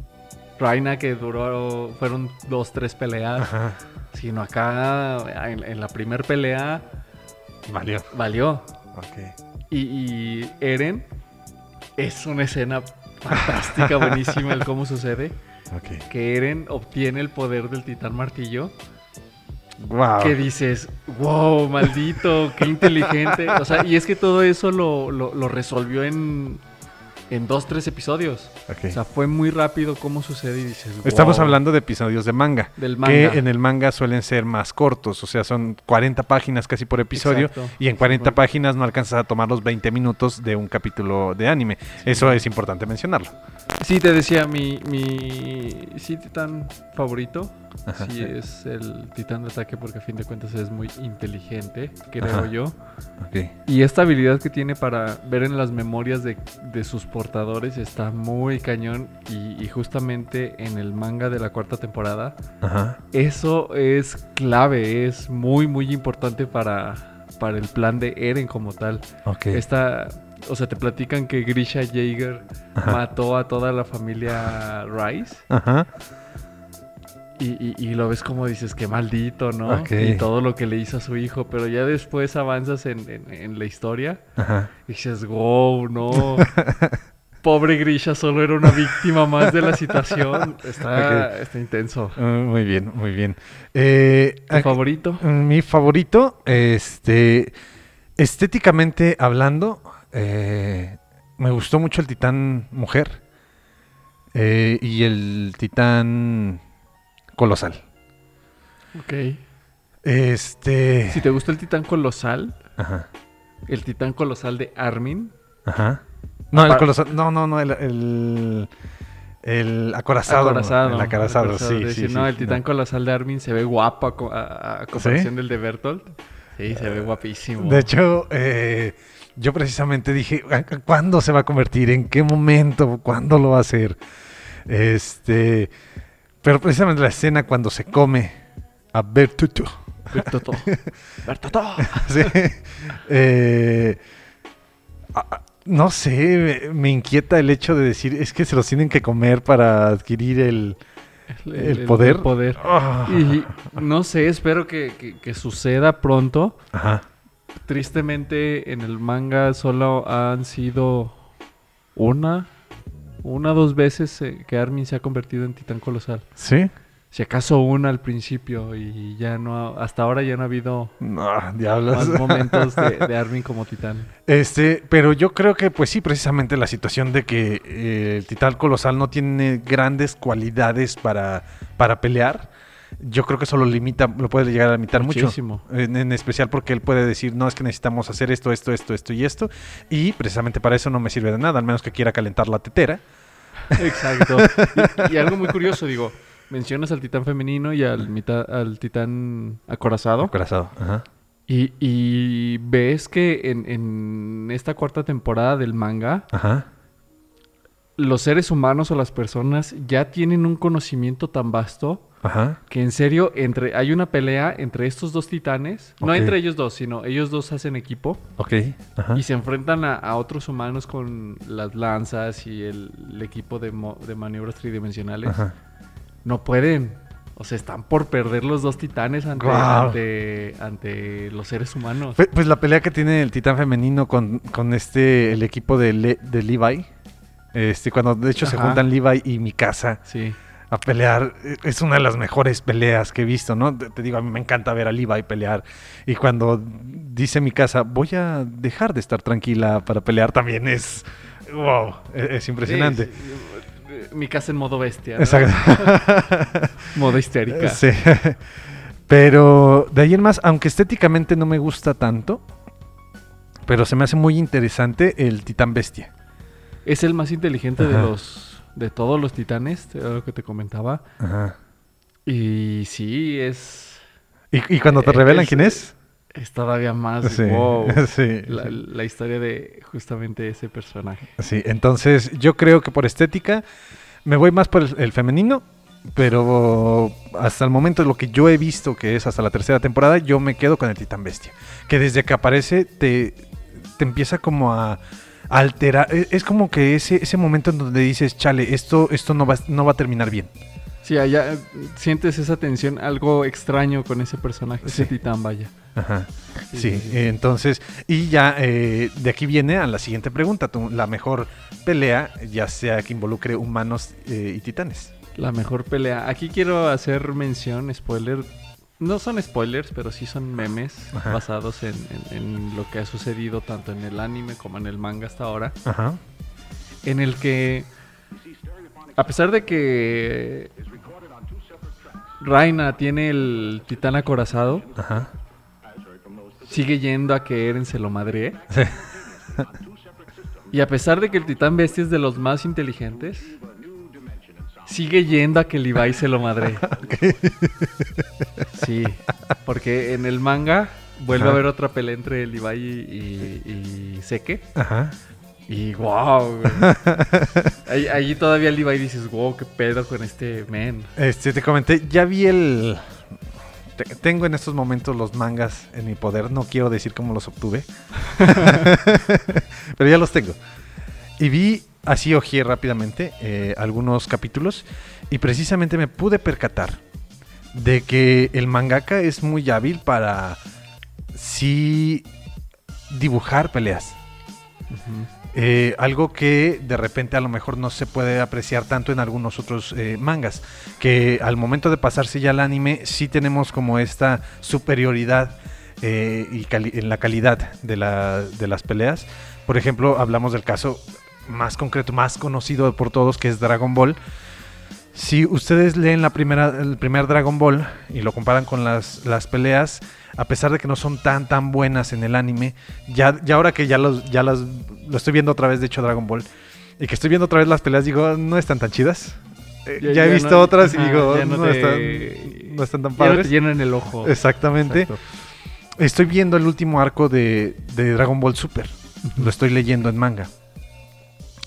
Raina que duró. Fueron dos, tres peleas. Ajá. Sino acá, en, en la primer pelea, Valió. valió. Ok. Y, y Eren es una escena fantástica, buenísima el cómo sucede. Ok. Que Eren obtiene el poder del titán martillo. Wow. Que dices, wow, maldito, qué inteligente. O sea, y es que todo eso lo, lo- lo resolvió en, en dos, tres episodios. O sea, fue muy rápido cómo sucede y dices, Estamos wow, hablando de episodios de manga. del manga. Que en el manga suelen ser más cortos, o sea, son 40 páginas casi por episodio. Exacto. Y en 40 Bueno. páginas no alcanzas a tomar los 20 minutos de un capítulo de anime. Eso es importante mencionarlo. Sí, te decía, mi, mi sí, titán favorito. Ajá. Sí, es el titán de ataque porque a fin de cuentas es muy inteligente, creo Ajá. yo. Ok. Y esta habilidad que tiene para ver en las memorias de, de sus portadores está muy cañón. Y, y justamente en el manga de la cuarta temporada, Ajá. eso es clave, es muy, muy importante para, para el plan de Eren como tal. Ok. Esta, o sea, te platican que Grisha Jaeger Ajá. mató a toda la familia Rice. Ajá. Y, y- y lo ves como dices, qué maldito, ¿no? Y todo lo que le hizo a su hijo, pero ya después avanzas en, en- en la historia Ajá. y dices, wow, no. Pobre Grisha, solo era una víctima más de la situación. Está, está intenso. Uh, muy bien, muy bien. Eh, ¿Tu ac- favorito? Mi favorito, este, estéticamente hablando, eh, me gustó mucho el titán mujer eh, y el titán colosal. Ok. Este, Si te gustó el titán colosal, ajá, el titán colosal de Armin, ajá. No, el colosal, no, no, no, el, el, el acorazado. acorazado. El acorazado, acorazado, sí, de sí, decir, sí, No, el no. titán colosal de Armin se ve guapo a, co- a- a comparación del de Bertolt. Sí, se ve guapísimo. De hecho, eh, yo precisamente dije, "¿A- a- ¿cuándo se va a convertir? ¿En qué momento? ¿Cuándo lo va a hacer? Este, pero precisamente la escena cuando se come a Bertutu. Bertotto. Bertotto. sí, eh, no sé, me, me inquieta el hecho de decir, es que se los tienen que comer para adquirir el, el poder. poder. Ah. Y no sé, espero que, que- que suceda pronto. Ajá. Tristemente en el manga solo han sido una, una o dos veces eh, que Armin se ha convertido en titán colosal. ¿Sí? Si acaso una al principio y ya no, ha- hasta ahora ya no ha habido No, diablos. más momentos de, de Armin como titán. Este, pero yo creo que, pues sí, precisamente la situación de que eh, el titán colosal no tiene grandes cualidades para, para pelear, yo creo que eso lo limita, lo puede llegar a limitar Muchísimo. mucho. En, en especial porque él puede decir, no, es que necesitamos hacer esto, esto, esto, esto y esto. Y precisamente para eso no me sirve de nada, al menos que quiera calentar la tetera. Exacto. Y, y algo muy curioso, digo, mencionas al titán femenino y al, mitad, al titán acorazado. Acorazado. Ajá. Y, y ves que en, en esta cuarta temporada del manga, Ajá. los seres humanos o las personas ya tienen un conocimiento tan vasto Ajá. que en serio entre hay una pelea entre estos dos titanes, no entre ellos dos, sino ellos dos hacen equipo Ok. Ajá. y se enfrentan a, a otros humanos con las lanzas y el, el equipo de, mo- de maniobras tridimensionales. Ajá. No pueden. O sea, están por perder los dos titanes ante, ante, ante los seres humanos. Pues, pues la pelea que tiene el titán femenino con, con este, el equipo de, Le- de Levi. Este, cuando de hecho se juntan Levi y Mikasa Sí. A pelear, eh, es una de las mejores peleas que he visto, ¿no? Te, te digo, a mí me encanta ver a Levi pelear. Y cuando dice Mikasa, voy a dejar de estar tranquila para pelear, también es, wow, es, es impresionante. Sí, sí. Mi casa en modo bestia. ¿no? Exacto. Modo histérica. Sí. Pero de ahí en más, aunque estéticamente no me gusta tanto, pero se me hace muy interesante el titán bestia. Es el más inteligente de los de todos los titanes, era lo que te comentaba. Ajá. Y sí, es ¿Y, y cuando te Eh, revelan es- quién es? es todavía más Sí, wow. sí, La, sí. la historia de justamente ese personaje. Sí, entonces yo creo que por estética me voy más por el, el femenino, pero hasta el momento lo que yo he visto, que es hasta la tercera temporada, yo me quedo con el titán bestia. Que desde que aparece te, te empieza como a alterar. e- Es como que ese, ese momento en donde dices, chale, esto, esto no, va, no va a terminar bien. Sí, allá eh, sientes esa tensión, algo extraño con ese personaje, ese titán, vaya. Ajá. Sí, Sí, sí, sí. eh, entonces, y ya eh, de aquí viene a la siguiente pregunta, tu- la mejor pelea, ya sea que involucre humanos eh, y titanes. La mejor pelea. Aquí quiero hacer mención, spoiler. No son spoilers, pero sí son memes Ajá. basados en, en- en lo que ha sucedido tanto en el anime como en el manga hasta ahora. Ajá. En el que, a pesar de que Raina tiene el titán acorazado, Ajá. sigue yendo a que Eren se lo madree. Sí. Y a pesar de que el titán bestia es de los más inteligentes, sigue yendo a que Levi se lo madre. Sí, porque en el manga vuelve Ajá. a haber otra pelea entre Levi y, y, y Seke. Ajá. Y wow, ahí, ahí todavía Levi dices, wow, qué pedo con este men. Este, te comenté, ya vi el... te- Tengo en estos momentos los mangas en mi poder, no quiero decir cómo los obtuve, pero ya los tengo. Y vi, así ojeé rápidamente, eh, algunos capítulos y precisamente me pude percatar de que el mangaka es muy hábil para sí dibujar peleas. Eh, algo que de repente a lo mejor no se puede apreciar tanto en algunos otros eh, mangas. Que al momento de pasarse ya al anime, sí tenemos como esta superioridad eh, y en la calidad de, de las peleas. Por ejemplo, hablamos del caso más concreto, más conocido por todos, que es Dragon Ball. Si ustedes leen la primera, el primer Dragon Ball y lo comparan con las, las peleas, a pesar de que no son tan tan buenas en el anime, ya, ya ahora que ya los, ya las lo estoy viendo otra vez, de hecho, Dragon Ball, y que estoy viendo otra vez las peleas, digo, no están tan chidas. Eh, ya, he visto otras y digo, no, están, tan padres. Ya te llenan el ojo. Exactamente. Estoy viendo el último arco de, de Dragon Ball Super. Lo estoy leyendo en manga.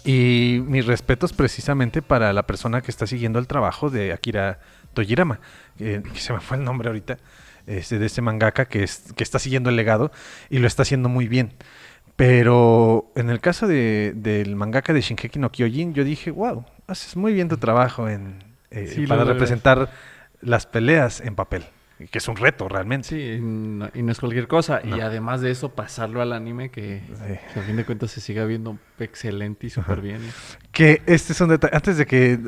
Y mis respetos precisamente para la persona que está siguiendo el trabajo de Akira Tojirama, que se me fue el nombre ahorita, este, de ese mangaka que, es, que está siguiendo el legado y lo está haciendo muy bien. Pero en el caso de, del mangaka de Shingeki no Kyojin, yo dije, wow, haces muy bien tu trabajo en, eh, para representar las peleas en papel. Que es un reto realmente. Sí, y no, es cualquier cosa. Y además de eso, pasarlo al anime, que, a fin de cuentas se siga viendo excelente y súper bien. Que este es un detalle. Antes de que eh,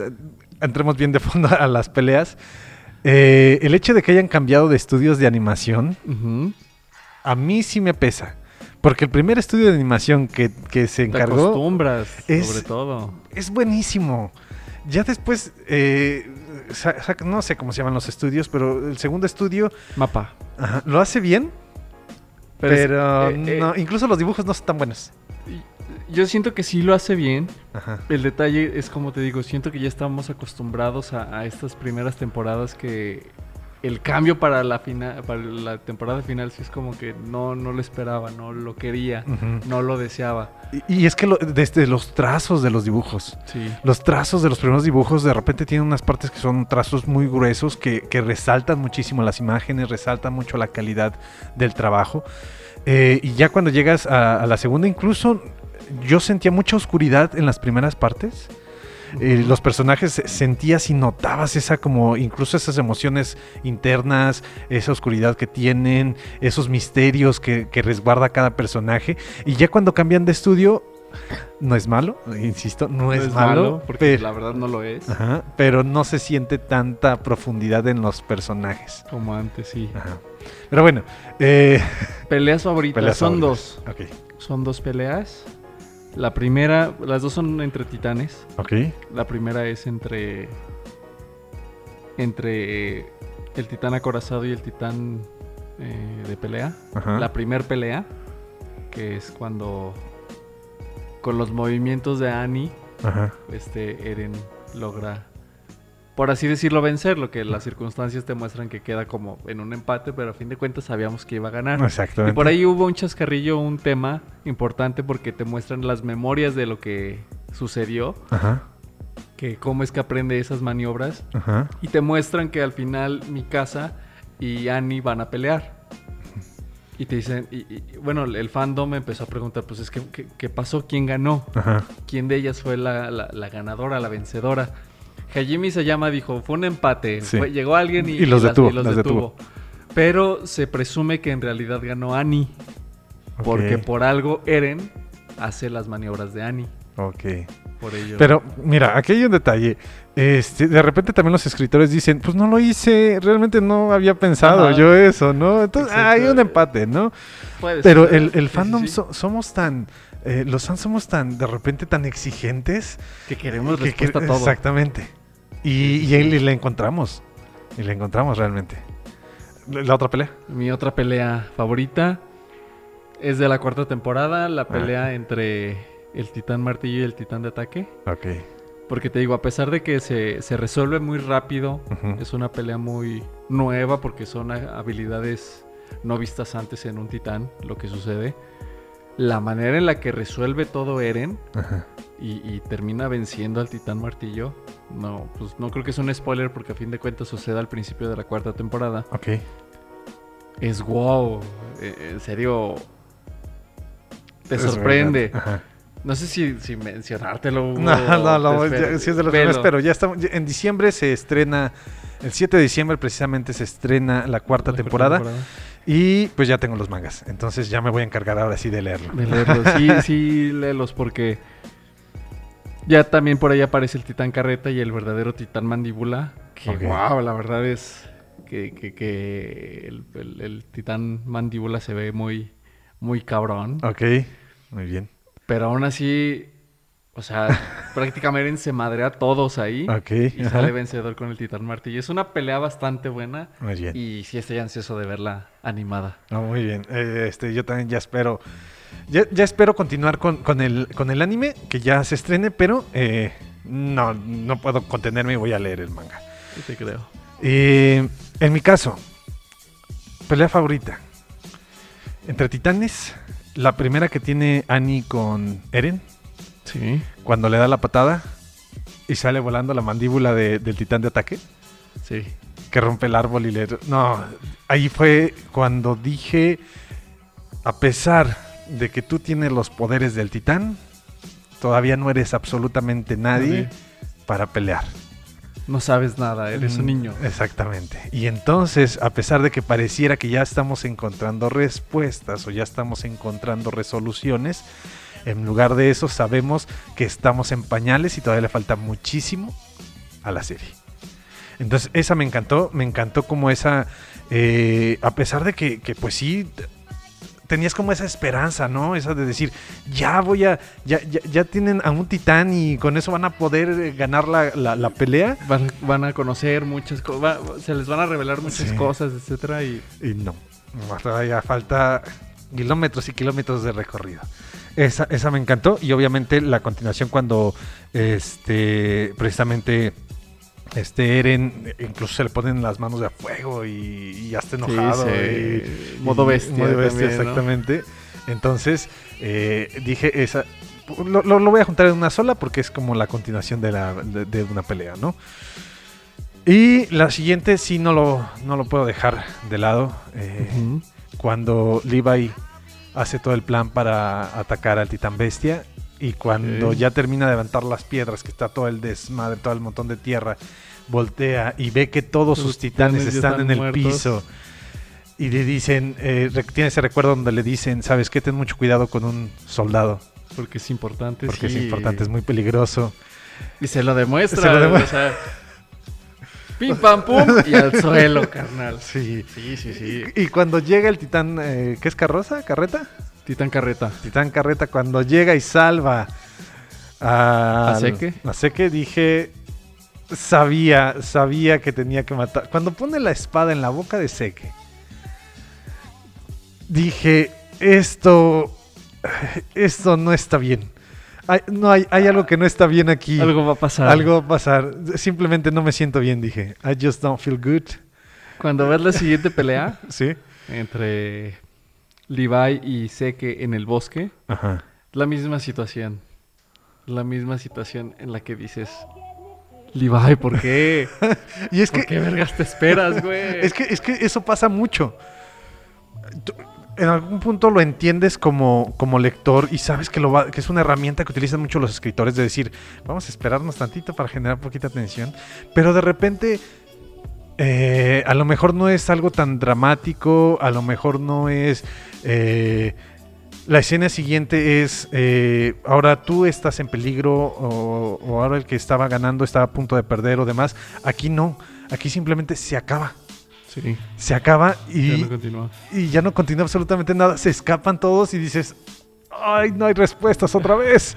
entremos bien de fondo a las peleas, eh, el hecho de que hayan cambiado de estudios de animación, a mí sí me pesa. Porque el primer estudio de animación que, se encargó. Te acostumbras, sobre todo. Es buenísimo. Ya después, eh, no sé cómo se llaman los estudios, pero el segundo estudio. Mapa. lo hace bien. Pero, eh, eh, no, incluso los dibujos no son tan buenos. Yo siento que sí lo hace bien. El detalle es como te digo, siento que ya estamos acostumbrados a estas primeras temporadas que el cambio para la final, para la temporada final sí es como que no, no lo esperaba, no lo quería, no lo deseaba. Y, es que desde los trazos de los dibujos, los trazos de los primeros dibujos de repente tienen unas partes que son trazos muy gruesos que, resaltan muchísimo las imágenes, resaltan mucho la calidad del trabajo. Eh, y ya cuando llegas a la segunda, incluso yo sentía mucha oscuridad en las primeras partes eh, los personajes sentías y notabas esa como incluso esas emociones internas, esa oscuridad que tienen, esos misterios que, resguarda cada personaje. Y ya cuando cambian de estudio, no es malo, insisto, no, es, malo, porque la verdad no lo es. pero no se siente tanta profundidad en los personajes. Como antes, sí. Pero bueno. Eh, peleas favoritas. son dos. Son dos peleas. La primera, las dos son entre titanes. Ok. La primera es entre. Entre el titán acorazado y el titán eh, de pelea. La primer pelea, que es cuando. Con los movimientos de Annie, este Eren logra por así decirlo, vencer, lo que las circunstancias te muestran que queda como en un empate, pero a fin de cuentas sabíamos que iba a ganar. Exactamente. Y por ahí hubo un chascarrillo, un tema importante porque te muestran las memorias de lo que sucedió. Ajá. Que cómo es que aprende esas maniobras. Ajá. Y te muestran que al final mi casa y Annie van a pelear. Y te dicen, y, bueno, el fandom me empezó a preguntar, pues es que, ¿qué, pasó? ¿Quién ganó? Ajá. ¿Quién de ellas fue la, la ganadora, la vencedora? Hajime llama dijo, fue un empate. llegó alguien y, los, detuvo, Pero se presume que en realidad ganó Annie. Porque por algo Eren hace las maniobras de Annie. Ok. Por ello. Pero mira, aquí hay un detalle. Este, de repente también los escritores dicen, pues no lo hice, realmente no había pensado yo eso, ¿no? Entonces hay un empate, ¿no? Pero el, fandom somos tan eh, los fans somos tan, de repente, tan exigentes. Que queremos respuesta a todo. Exactamente. Y, y, la encontramos. Y la encontramos realmente. ¿La otra pelea? Mi otra pelea favorita es de la cuarta temporada, la ah. pelea entre el titán martillo y el titán de ataque. Ok. Porque te digo, a pesar de que se, se resuelve muy rápido, es una pelea muy nueva porque son habilidades no vistas antes en un titán, lo que sucede la manera en la que resuelve todo Eren Y, termina venciendo al titán martillo, no, pues no creo que es un spoiler porque a fin de cuentas sucede al principio de la cuarta temporada. Ok. Es wow, eh, en serio, te sorprende. No sé si, si mencionártelo. No, no, no, espero. ya- sí es de los no espero. Ya estamos, en diciembre se estrena, el 7 de diciembre precisamente se estrena la cuarta La temporada. Y pues ya tengo los mangas. Entonces ya me voy a encargar ahora sí de leerlo. De leerlos. Sí, sí, léelos porque ya también por ahí aparece el titán carreta y el verdadero titán mandíbula. Que wow, la verdad es que, que- que el, el- el titán mandíbula se ve muy, muy cabrón. Ok, muy bien. Pero aún así, o sea, prácticamente se madrea a todos ahí. Ok, Y ajá. sale vencedor con el titán martillo. Es una pelea bastante buena. Muy bien. Y sí estoy ansioso de verla animada. No, muy bien. Eh, este, yo también ya espero. Ya, ya espero continuar con, con el, con el anime, que ya se estrene, pero eh, no, no puedo contenerme y voy a leer el manga. Sí te creo. Eh, en mi caso, pelea favorita. Entre titanes, la primera que tiene Annie con Eren, Sí, cuando le da la patada y sale volando la mandíbula de- del titán de ataque, sí. que rompe el árbol y le... No, ahí fue cuando dije, a pesar de que tú tienes los poderes del titán, todavía no eres absolutamente nadie Nadie. para pelear. No sabes nada, eres un Mm, niño. Exactamente. Y entonces, a pesar de que pareciera que ya estamos encontrando respuestas o ya estamos encontrando resoluciones, en lugar de eso sabemos que estamos en pañales y todavía le falta muchísimo a la serie. Entonces, esa me encantó, me encantó como esa, eh, a pesar de que, que, pues sí, tenías como esa esperanza, ¿no? Esa de decir, ya voy a, ya, ya, ya tienen a un titán y con eso van a poder eh, ganar la, la- la pelea. Van, van a conocer muchas cosas, se les van a revelar muchas Sí. cosas, etcétera, y Y no, todavía falta kilómetros y kilómetros de recorrido. Esa, esa me encantó y obviamente la continuación cuando este precisamente este Eren incluso se le ponen las manos de a fuego y, y ya está enojado. y- modo y- bestia modo bestia, también, ¿no? exactamente. Entonces eh, dije esa lo, lo- lo voy a juntar en una sola porque es como la continuación de, la, de, de una pelea, ¿no? Y la siguiente sí no lo, no lo puedo dejar de lado. eh, cuando Levi hace todo el plan para atacar al titán bestia y cuando ya termina de levantar las piedras, que está todo el desmadre, todo el montón de tierra, voltea y ve que todos sus titanes están, están en el piso y le dicen, eh, tiene ese recuerdo donde le dicen, sabes que ten mucho cuidado con un soldado, porque es importante. porque sí. es importante, es muy peligroso. Y se lo demuestra. Se lo demuestra. o sea, pim pam pum y al suelo, carnal. Sí. Sí, sí, sí. Y cuando llega el titán, eh, ¿qué es carroza? ¿Carreta? Titán Carreta. Titán Carreta cuando llega y salva a, ¿A Seke? A Seke dije, sabía, sabía que tenía que matar. Cuando pone la espada en la boca de Seke, dije, esto, esto no está bien. Hay, no hay, hay algo que no está bien aquí. Algo va a pasar. Algo va a pasar. Simplemente no me siento bien, dije. I just don't feel good. Cuando ves la siguiente pelea Sí. entre Levi y Seke en el bosque, Ajá. la misma situación. La misma situación en la que dices, Levi, ¿por qué? Y es ¿Por que qué vergas te esperas, güey? Es que, es que eso pasa mucho. En algún punto lo entiendes como, como lector y sabes que, lo va- que es una herramienta que utilizan mucho los escritores de decir, vamos a esperarnos tantito para generar poquita tensión, pero de repente eh, a lo mejor no es algo tan dramático, a lo mejor no es... eh, la escena siguiente es, eh, ahora tú estás en peligro o, o ahora el que estaba ganando está a punto de perder o demás. Aquí no, aquí simplemente se acaba. Sí, Se acaba ya y, no continúa. y ya no continúa absolutamente nada. Se escapan todos y dices, ay, no hay respuestas otra vez.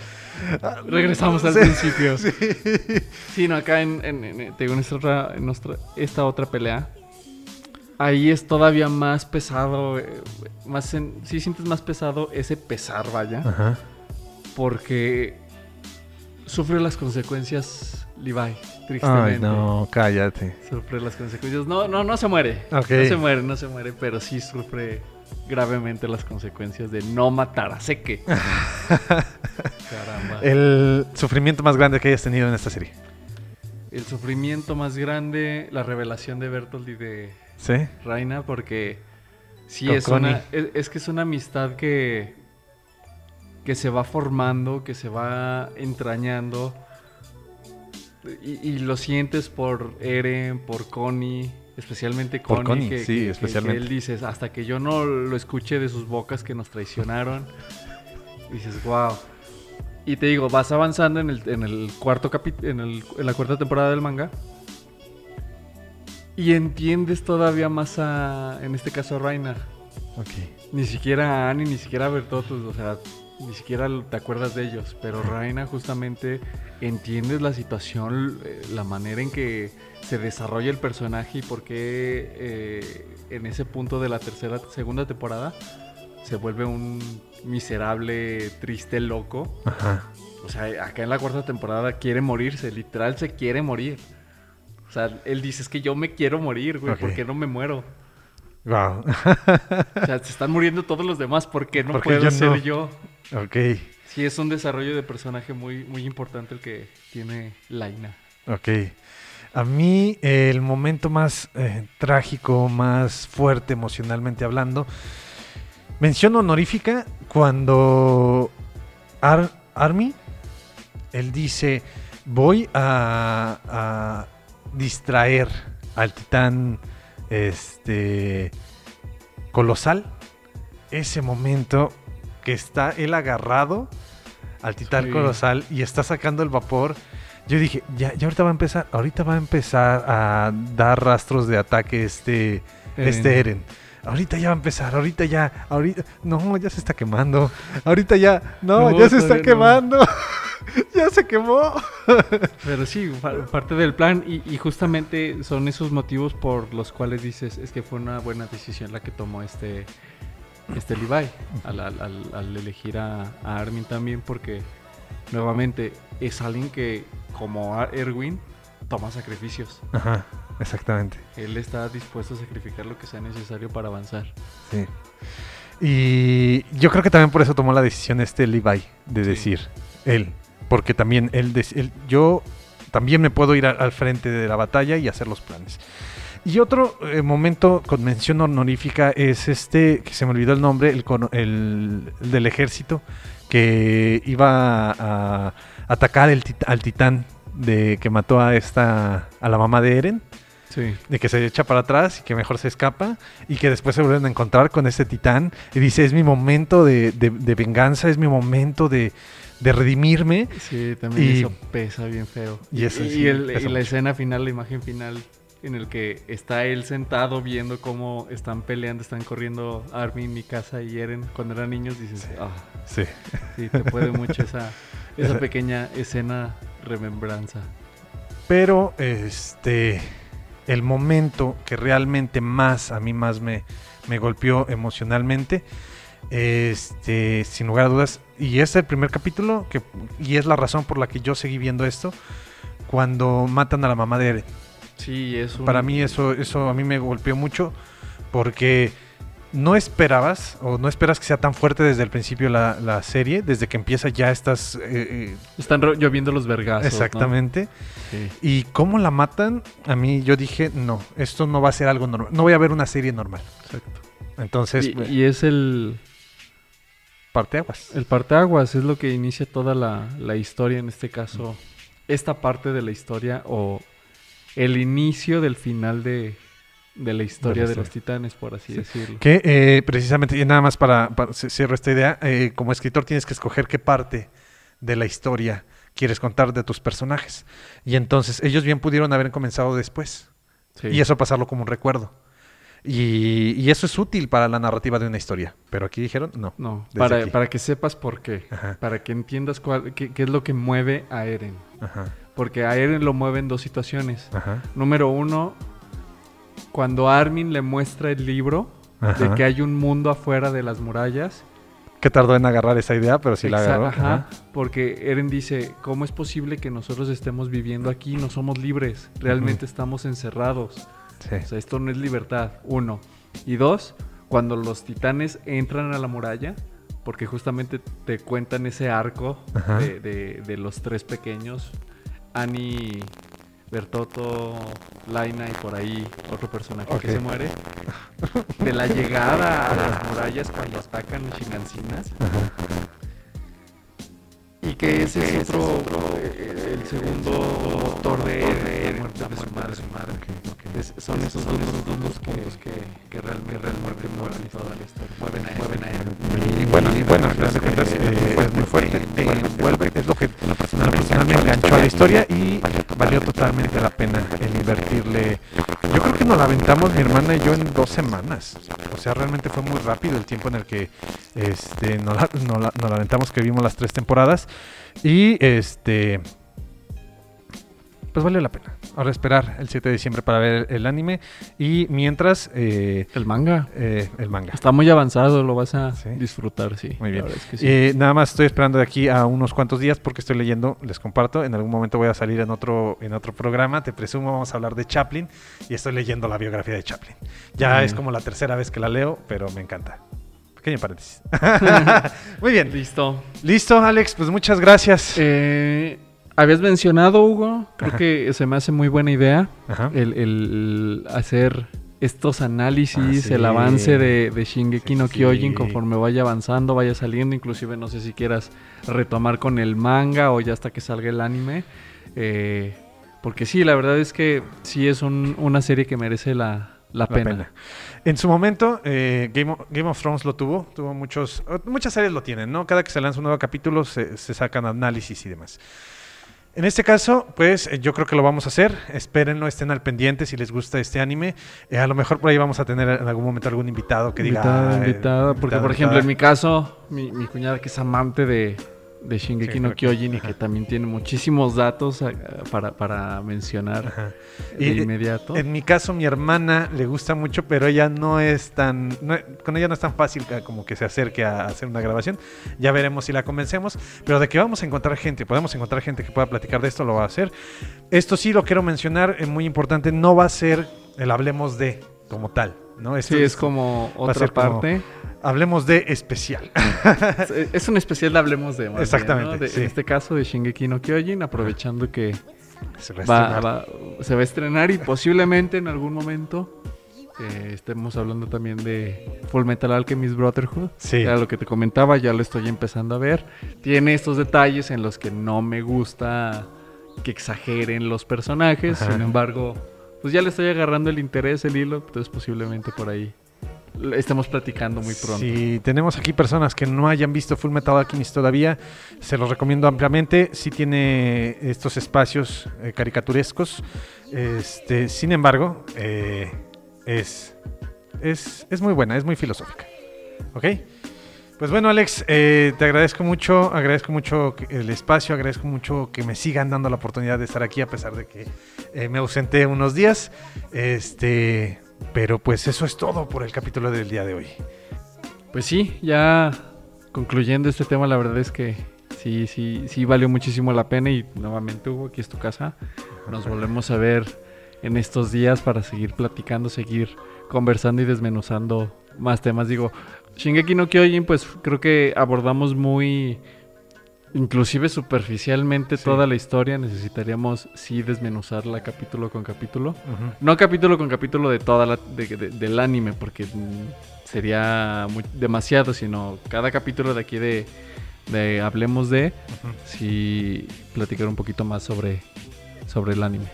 Regresamos al Sí, principio. sí. Sí, no, acá en, en, en- te digo, en esta otra, en nuestra- esta otra pelea, ahí es todavía más pesado, eh, más en- sí sientes más pesado ese pesar, vaya, Ajá. porque sufre las consecuencias Levi, tristemente. Ay, no, cállate. Sufre las consecuencias. No, no, no se muere. Ok. No se muere, no se muere, pero sí sufre gravemente las consecuencias de no matar a Seke. Caramba. El sufrimiento más grande que hayas tenido en esta serie. El sufrimiento más grande, la revelación de Bertolt y de ¿Sí? Raina, porque sí Con es Connie. una. Es, es que es una amistad que. que se va formando, que se va entrañando. Y, y lo sientes por Eren, por Connie, especialmente Por Connie, Connie, que, sí, que- especialmente. que él dices, hasta que yo no lo escuché de sus bocas que nos traicionaron, dices, wow. Y te digo, vas avanzando en el, en el cuarto capítulo, en, el- en la cuarta temporada del manga. Y entiendes todavía más a, en este caso, a Reina. Ok. Ni siquiera a Annie, ni siquiera a Bertotus, o sea, ni siquiera te acuerdas de ellos. Pero Reina justamente entiendes la situación, eh, la manera en que se desarrolla el personaje y por qué eh, en ese punto de la tercera, segunda temporada se vuelve un miserable, triste, loco. Ajá. O sea, acá en la cuarta temporada quiere morirse, literal se quiere morir. O sea, él dice, es que yo me quiero morir, güey. ¿por qué no me muero? Wow. O sea, se están muriendo todos los demás, ¿por qué no ¿Por qué puedo yo ser no? yo? Ok. Sí, es un desarrollo de personaje muy, muy importante el que tiene Laina. Ok. A mí el momento más eh, trágico, más fuerte emocionalmente hablando, mención honorífica cuando Ar- Army, él dice, voy a, a distraer al titán este, colosal. Ese momento que está él agarrado al titán Sí. colosal y está sacando el vapor. Yo dije, ya, ya ahorita va a empezar, ahorita va a empezar a dar rastros de ataque este, este Eren. Ahorita ya va a empezar, ahorita ya, ahorita, no, ya se está quemando. Ahorita ya, no, No, ya se está no. quemando. ya se quemó. Pero sí, parte del plan y, y justamente son esos motivos por los cuales dices, es que fue una buena decisión la que tomó este, este Levi al, al- elegir a, a Armin también porque nuevamente es alguien que como Erwin toma sacrificios. Ajá, exactamente. Él está dispuesto a sacrificar lo que sea necesario para avanzar. Sí. Y yo creo que también por eso tomó la decisión este Levi de Sí. decir él, porque también él, yo también me puedo ir al frente de la batalla y hacer los planes. Y otro eh, momento con mención honorífica es este, que se me olvidó el nombre, el, cono- el- el del ejército, que iba a, a atacar el tit- al titán de que mató a esta a la mamá de Eren Sí. de que se echa para atrás y que mejor se escapa y que después se vuelven a encontrar con este titán y dice es mi momento de, de- de venganza, es mi momento de, de redimirme. Sí, también Y- eso pesa bien feo. y eso y, sí, el- pesa y la escena final, la imagen final, en el que está él sentado viendo cómo están peleando, están corriendo Armin, Mikasa y Eren cuando eran niños, dices, Sí. ah, Sí. sí, te puede mucho esa, esa Esa- pequeña escena remembranza. Pero este el momento que realmente más a mí más me, me golpeó emocionalmente este sin lugar a dudas y es el primer capítulo que y es la razón por la que yo seguí viendo esto cuando matan a la mamá de Eren. Sí, es un... Para mí eso, eso a mí me golpeó mucho porque no esperabas o no esperas que sea tan fuerte desde el principio la, la serie, desde que empieza ya estás... eh, Están ro- lloviendo los eh, vergazos, ¿no? exactamente. Sí. Y cómo la matan, a mí yo dije, no, esto no va a ser algo normal, no voy a ver una serie normal. Exacto. Entonces, Y, y es el, parte aguas. El parteaguas es lo que inicia toda la, la historia, en este caso, esta parte de la historia o el inicio del final de, de la historia de, los titanes, por así Sí. decirlo. Que eh, precisamente, y nada más para, para cierro esta idea, eh, como escritor tienes que escoger qué parte de la historia quieres contar de tus personajes. Y entonces ellos bien pudieron haber comenzado después. Sí. Y eso pasarlo como un recuerdo. Y, y eso es útil para la narrativa de una historia. Pero aquí dijeron, no. No, para, para que sepas por qué. Ajá, Para que entiendas cuál, qué, qué es lo que mueve a Eren. ajá, Porque a Eren lo mueve en dos situaciones. ajá, Número uno, cuando Armin le muestra el libro de ajá. que hay un mundo afuera de las murallas Que tardó en agarrar esa idea, pero sí la agarró. ajá, Ajá. porque Eren dice, ¿cómo es posible que nosotros estemos viviendo aquí? No somos libres, realmente estamos encerrados. Sí. O sea, esto no es libertad, uno. Y dos, cuando los titanes entran a la muralla, porque justamente te cuentan ese arco de, de- de los tres pequeños, Annie, Bertotto, Laina y por ahí otro personaje que se muere, de la llegada a las murallas cuando atacan Shingansinas, que ese es otro, eh, el segundo motor de, de muerte de su madre. Su madre. Es, son esos dos, dos puntos que, que realmente, realmente mueven toda la historia, mueven a, mueven a. Y bueno, y bueno, al final de cuentas eh, es muy fuerte, te envuelve, es lo que en lo personal me enganchó a la historia y valió totalmente la pena el invertirle. Yo creo que nos la aventamos mi hermana y yo en dos semanas. O sea, realmente fue muy rápido el tiempo en el que este, nos, la, nos la- nos la aventamos, que vimos las tres temporadas. Y este. Pues valió la pena. Ahora esperar el 7 de diciembre para ver el anime. Y mientras, eh, El manga. eh, el manga. Está muy avanzado, lo vas a Sí. disfrutar, sí. Muy bien. La verdad es que sí. Eh, nada más estoy esperando de aquí a unos cuantos días porque estoy leyendo, les comparto, en algún momento voy a salir en otro, en otro programa, te presumo vamos a hablar de Chaplin y estoy leyendo la biografía de Chaplin. Ya Muy es como la tercera vez que la leo, pero me encanta. Pequeño paréntesis. Muy bien. Listo. Listo, Alex, pues muchas gracias. Eh, Habías mencionado, Hugo, creo Ajá. que se me hace muy buena idea el, el hacer estos análisis, Ah, sí. el avance de, de Shingeki Sí, no sí. Kyojin conforme vaya avanzando, vaya saliendo, inclusive no sé si quieras retomar con el manga o ya hasta que salga el anime. Eh, porque sí, la verdad es que sí es un- una serie que merece la, la La pena. pena. En su momento, eh, Game, of, Game of Thrones lo tuvo, tuvo muchos, muchas series lo tienen, ¿no? Cada que se lanza un nuevo capítulo se, se sacan análisis y demás. En este caso, pues eh, yo creo que lo vamos a hacer. Espérenlo, estén al pendiente si les gusta este anime. Eh, a lo mejor por ahí vamos a tener en algún momento algún invitado que diga. Invitada, ah, invitada, porque invitada, por ejemplo en mi caso, mi, mi cuñada que es amante de, de Shingeki no Shingeki, Kyojin y ajá. que también tiene muchísimos datos eh, para, para mencionar Ajá. de Y, eh, inmediato. En mi caso, mi hermana le gusta mucho, pero ella no es tan. no- con ella no es tan fácil que- como que se acerque a hacer una grabación. Ya veremos si la convencemos. Pero de que vamos a encontrar gente, podemos encontrar gente que pueda platicar de esto, lo va a hacer. Esto sí lo quiero mencionar, es muy importante. No va a ser el hablemos de como tal. ¿no? Esto Sí, es como a otra ser como- parte. Hablemos de especial. Es- un especial de Hablemos de más bien, Exactamente, ¿no? De- sí. En este caso de Shingeki no Kyojin, aprovechando que Se va a va- se va a estrenar y posiblemente en algún momento eh, estemos hablando también de Full Metal Alchemist Brotherhood. Sí. Era lo que te comentaba, ya lo estoy empezando a ver. Tiene estos detalles en los que no me gusta que exageren los personajes. Ajá. Sin embargo, pues ya le estoy agarrando el interés, el hilo. Entonces posiblemente por ahí lo estemos platicando muy pronto. Si tenemos aquí personas que no hayan visto Full Metal Alchemist todavía, se los recomiendo ampliamente. Sí tiene estos espacios eh, caricaturescos. Este, sin embargo, eh, es, es, es muy buena, es muy filosófica. ¿Ok? Pues bueno, Alex, eh, te agradezco mucho, agradezco mucho el espacio, agradezco mucho que me sigan dando la oportunidad de estar aquí a pesar de que me ausenté unos días. Este, pero pues eso es todo por el capítulo del día de hoy. Pues sí, ya concluyendo este tema, la verdad es que sí, sí, sí valió muchísimo la pena y nuevamente Hugo, aquí es tu casa. Nos volvemos a ver en estos días para seguir platicando, seguir conversando y desmenuzando más temas. Digo, Shingeki no Kyojin, pues creo que abordamos muy, inclusive superficialmente Sí. toda la historia. Necesitaríamos sí desmenuzarla capítulo con capítulo. No capítulo con capítulo de toda la de- de- del anime, porque sería muy- demasiado, sino cada capítulo de aquí de, de Hablemos de, sí platicar un poquito más sobre, sobre el anime.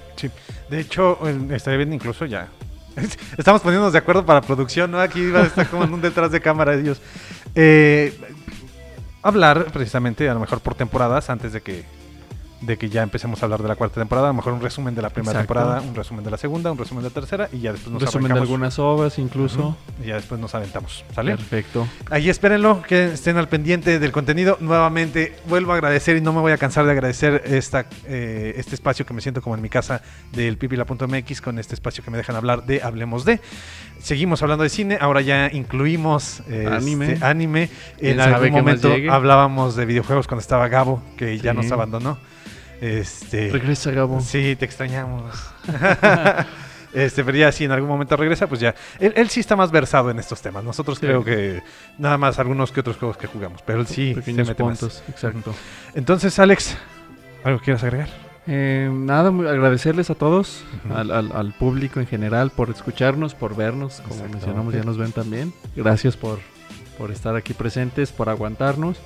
De hecho, estaría bien incluso ya. Estamos poniéndonos de acuerdo para producción, ¿no? Aquí va a estar como en un detrás de cámara ellos. Eh, hablar precisamente, a lo mejor por temporadas, antes de que, de que ya empecemos a hablar de la cuarta temporada. A lo mejor un resumen de la primera Exacto. temporada, un resumen de la segunda, un resumen de la tercera y ya después nos resumen de arrancamos. algunas obras incluso. Y ya después nos aventamos, ¿sale? Perfecto. Ahí espérenlo, que estén al pendiente del contenido. Nuevamente, vuelvo a agradecer y no me voy a cansar de agradecer esta, eh, este espacio que me siento como en mi casa del pipila.mx con este espacio que me dejan hablar de Hablemos de. Seguimos hablando de cine, ahora ya incluimos eh, Anime. este, anime. ¿Quién En algún momento hablábamos de videojuegos cuando estaba Gabo, que ya nos abandonó. Este, Regresa Gabo. Sí, te extrañamos. este, pero ya si en algún momento regresa, pues ya. Él, él sí está más versado en estos temas. Nosotros Sí. creo que nada más algunos que otros juegos que jugamos, pero él sí se Pequeños mete más. exacto. Entonces, Alex, ¿algo que quieras agregar? Eh, nada, agradecerles a todos, al, al- al público en general, por escucharnos, por vernos, como mencionamos, ya nos ven también. Gracias por, por estar aquí presentes, por aguantarnos.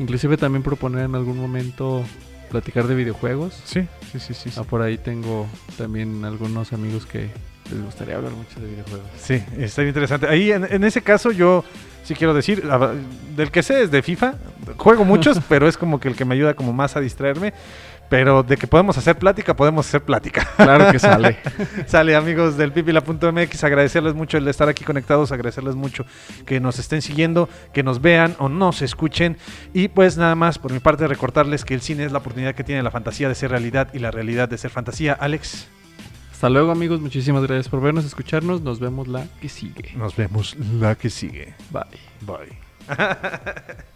Inclusive también proponer en algún momento platicar de videojuegos. Sí, sí, sí, sí. sí. Ah, por ahí tengo también algunos amigos que les gustaría hablar mucho de videojuegos. Sí, está bien interesante. Ahí en, en ese caso yo sí quiero decir, del que sé es de FIFA. Juego muchos, pero es como que el que me ayuda como más a distraerme. Pero de que podemos hacer plática, podemos hacer plática. Claro que sale. Sale, amigos del pipila.mx, agradecerles mucho el estar aquí conectados, agradecerles mucho que nos estén siguiendo, que nos vean o nos escuchen. Y pues nada más, por mi parte, recordarles que el cine es la oportunidad que tiene la fantasía de ser realidad y la realidad de ser fantasía. Alex, Hasta luego amigos, muchísimas gracias por vernos, escucharnos. Nos vemos la que sigue. nos vemos la que sigue. Bye. Bye.